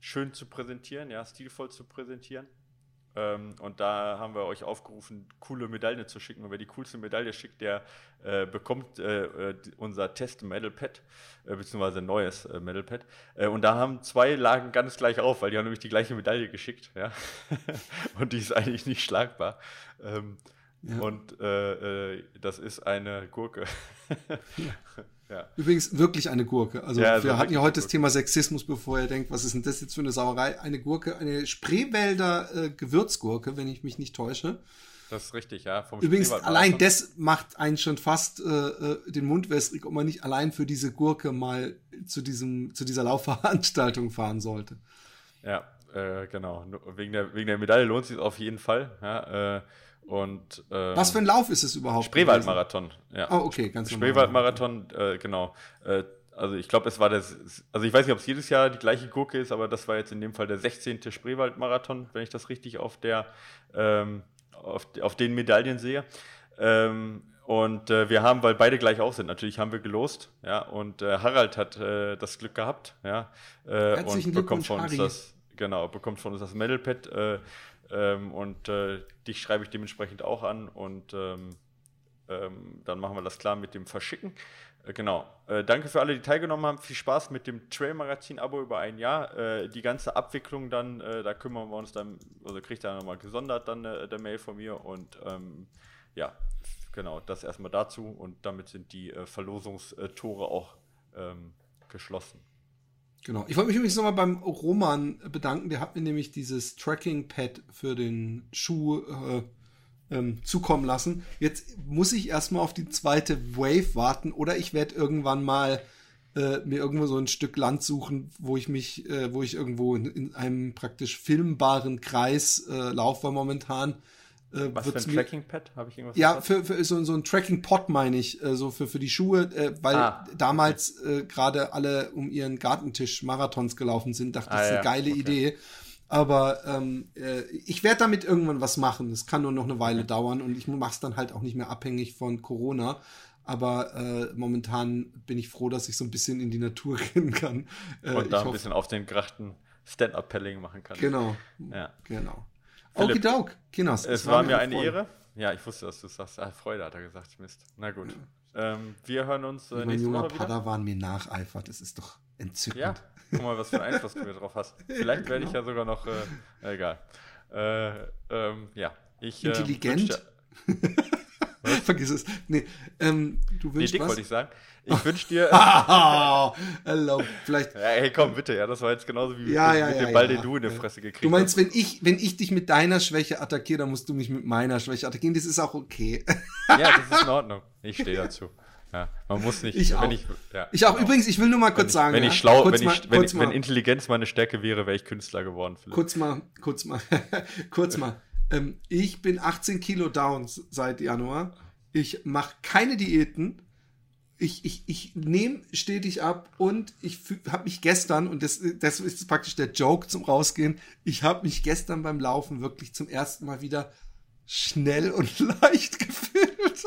B: schön zu präsentieren, ja, stilvoll zu präsentieren. Ähm, und da haben wir euch aufgerufen, coole Medaillen zu schicken. Und wer die coolste Medaille schickt, der äh, bekommt äh, äh unser Test Medal Pad, äh, beziehungsweise neues äh, Medal Pad. Äh, und da haben zwei lagen ganz gleich auf, weil die haben nämlich die gleiche Medaille geschickt. Ja? und die ist eigentlich nicht schlagbar. Ähm, ja. Und das ist eine Gurke.
A: Ja. Übrigens wirklich eine Gurke. Also, ja, also wir hatten ja heute das Thema Sexismus, bevor ihr denkt, was ist denn das jetzt für eine Sauerei? Eine Gurke, eine Spreewälder äh, Gewürzgurke, wenn ich mich nicht täusche.
B: Das ist richtig, ja.
A: Vom Übrigens, allein das macht einen schon fast äh, äh, den Mund wässrig, ob man nicht allein für diese Gurke mal zu, diesem, zu dieser Laufveranstaltung fahren sollte.
B: Ja, äh, genau. Wegen der, wegen der Medaille lohnt es sich auf jeden Fall. Ja, äh, und,
A: ähm, Was für ein Lauf ist es überhaupt?
B: Spreewaldmarathon, ja.
A: Oh, okay, ganz
B: Spreewaldmarathon, äh, genau. Äh, also ich glaube, es war das, also ich weiß nicht, ob es jedes Jahr die gleiche Gurke ist, aber das war jetzt in dem Fall der 16. Spreewaldmarathon, wenn ich das richtig auf der, ähm, auf, auf den Medaillen sehe. Ähm, und äh, wir haben, weil beide gleich auf sind, natürlich haben wir gelost, ja, und äh, Harald hat äh, das Glück gehabt, ja, äh, und bekommt von uns das, genau, bekommt von uns das Medalpad, äh, ähm, und äh, dich schreibe ich dementsprechend auch an und ähm, ähm, dann machen wir das klar mit dem Verschicken. Äh, genau. Äh, danke für alle, die teilgenommen haben. Viel Spaß mit dem Trail-Magazin-Abo über ein Jahr. Äh, die ganze Abwicklung dann, äh, da kümmern wir uns dann, also kriegt ihr nochmal gesondert dann äh, der Mail von mir und ähm, ja, genau, das erstmal dazu und damit sind die Verlosungstore auch ähm, geschlossen.
A: Genau. Ich wollte mich übrigens nochmal beim Roman bedanken. Der hat mir nämlich dieses Tracking-Pad für den Schuh äh, ähm, zukommen lassen. Jetzt muss ich erstmal auf die zweite Wave warten oder ich werde irgendwann mal äh, mir irgendwo so ein Stück Land suchen, wo ich mich, äh, wo ich irgendwo in, in, einem praktisch filmbaren Kreis äh, laufe, momentan
B: äh, Was für ein Tracking-Pad? Habe ich irgendwas
A: Ja, für, für so, so ein Tracking-Pod meine ich, äh, so für, für die Schuhe, äh, weil ah, damals okay. äh, gerade alle um ihren Gartentisch Marathons gelaufen sind, dachte ah, ich, das ist eine ja, geile okay. Idee. Aber ähm, äh, ich werde damit irgendwann was machen. Das kann nur noch eine Weile okay. dauern und ich mache es dann halt auch nicht mehr abhängig von Corona. Aber äh, momentan bin ich froh, dass ich so ein bisschen in die Natur gehen kann.
B: Äh, und da ein bisschen auf den Grachten Stand-Up-Pelling machen kann.
A: Genau. Ja. Genau. Okidauk, Kinos.
B: Es, war, war mir eine Ehre. Ja, ich wusste, dass du es sagst. Ah, Freude hat er gesagt. Mist. Na gut. Ja. Ähm, wir hören uns
A: äh, nächste junger Woche Padawan mir nacheifert. Das ist doch entzückend. Ja,
B: guck mal, was für einen Einfluss du mir drauf hast. Vielleicht genau. werde ich ja sogar noch, äh, egal. Äh, ähm, ja, ich.
A: Ähm, Intelligent. Vergiss es. Nee, ähm, du wünschst nee, dick was?
B: wollte ich sagen. Ich wünsche dir.
A: Hello, vielleicht.
B: Ja, hey, komm, bitte, ja, das war jetzt genauso wie
A: ja, ja,
B: mit
A: ja,
B: dem Ball, den du in der Fresse gekriegt hast.
A: Du meinst, wenn ich, wenn ich dich mit deiner Schwäche attackiere, dann musst du mich mit meiner Schwäche attackieren. Das ist auch okay.
B: ja, das ist in Ordnung. Ich stehe dazu. Ja, man muss nicht.
A: Ich auch. Ich, ja, ich auch. Genau. Übrigens, ich will nur mal kurz
B: wenn
A: sagen.
B: wenn ich schlau, wenn, mal, ich, wenn, ich, wenn Intelligenz meine Stärke wäre, wäre ich Künstler geworden.
A: Vielleicht. Kurz mal, kurz mal, kurz mal. Ähm, ich bin 18 Kilo down seit Januar. Ich mache keine Diäten ich, ich, ich nehme stetig ab und ich habe mich gestern, und das, das ist praktisch der Joke zum Rausgehen, ich habe mich gestern beim Laufen wirklich zum ersten Mal wieder schnell und leicht gefühlt.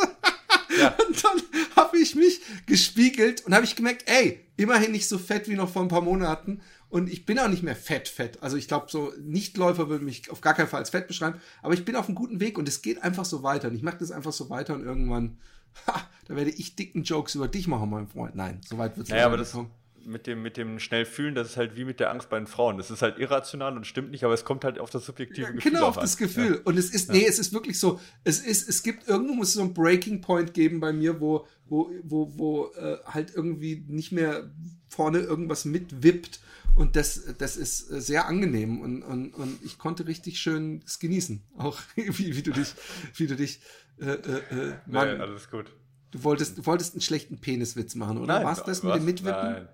A: Ja. Und dann habe ich mich gespiegelt und habe ich gemerkt, ey, immerhin nicht so fett wie noch vor ein paar Monaten. Und ich bin auch nicht mehr fett, fett. Also ich glaube, so Nichtläufer würden mich auf gar keinen Fall als fett beschreiben. Aber ich bin auf einem guten Weg und es geht einfach so weiter. Und ich mache das einfach so weiter und irgendwann ha, da werde ich dicken Jokes über dich machen, mein Freund. Nein, so weit wird es
B: naja, aber das, kommen. mit dem, mit dem schnell fühlen, das ist halt wie mit der Angst bei den Frauen. Das ist halt irrational und stimmt nicht, aber es kommt halt auf das subjektive
A: ja,
B: Gefühl.
A: Genau, auf das Gefühl. Ja. Und es ist, nee, es ist wirklich so, es ist, es gibt, irgendwo muss es so ein Breaking Point geben bei mir, wo, wo, wo, wo äh, halt irgendwie nicht mehr vorne irgendwas mitwippt. Und das, das ist sehr angenehm und, und, und ich konnte richtig schön es genießen. Auch wie, wie du dich, wie du dich, äh, äh, äh
B: Mann, nee, alles gut.
A: Du wolltest, du wolltest einen schlechten Peniswitz machen, oder?
B: Nein,
A: War's das mit dem Mitwippen?
B: Nein.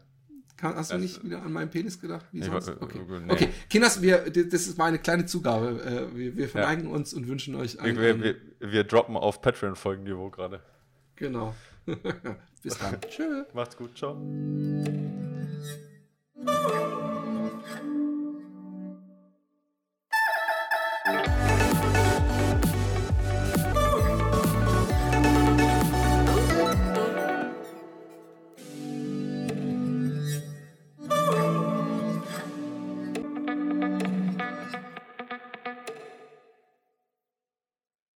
A: Hast du nicht wieder an meinen Penis gedacht? Wie sonst? Okay. Nee. okay, Kinders, wir, das ist meine kleine Zugabe. Äh, wir, wir verneigen ja. uns und wünschen euch
B: einen. Wir, wir, wir droppen auf Patreon-Folgenniveau gerade.
A: Genau. Bis dann.
B: Tschö. Macht's gut. Ciao. Oh.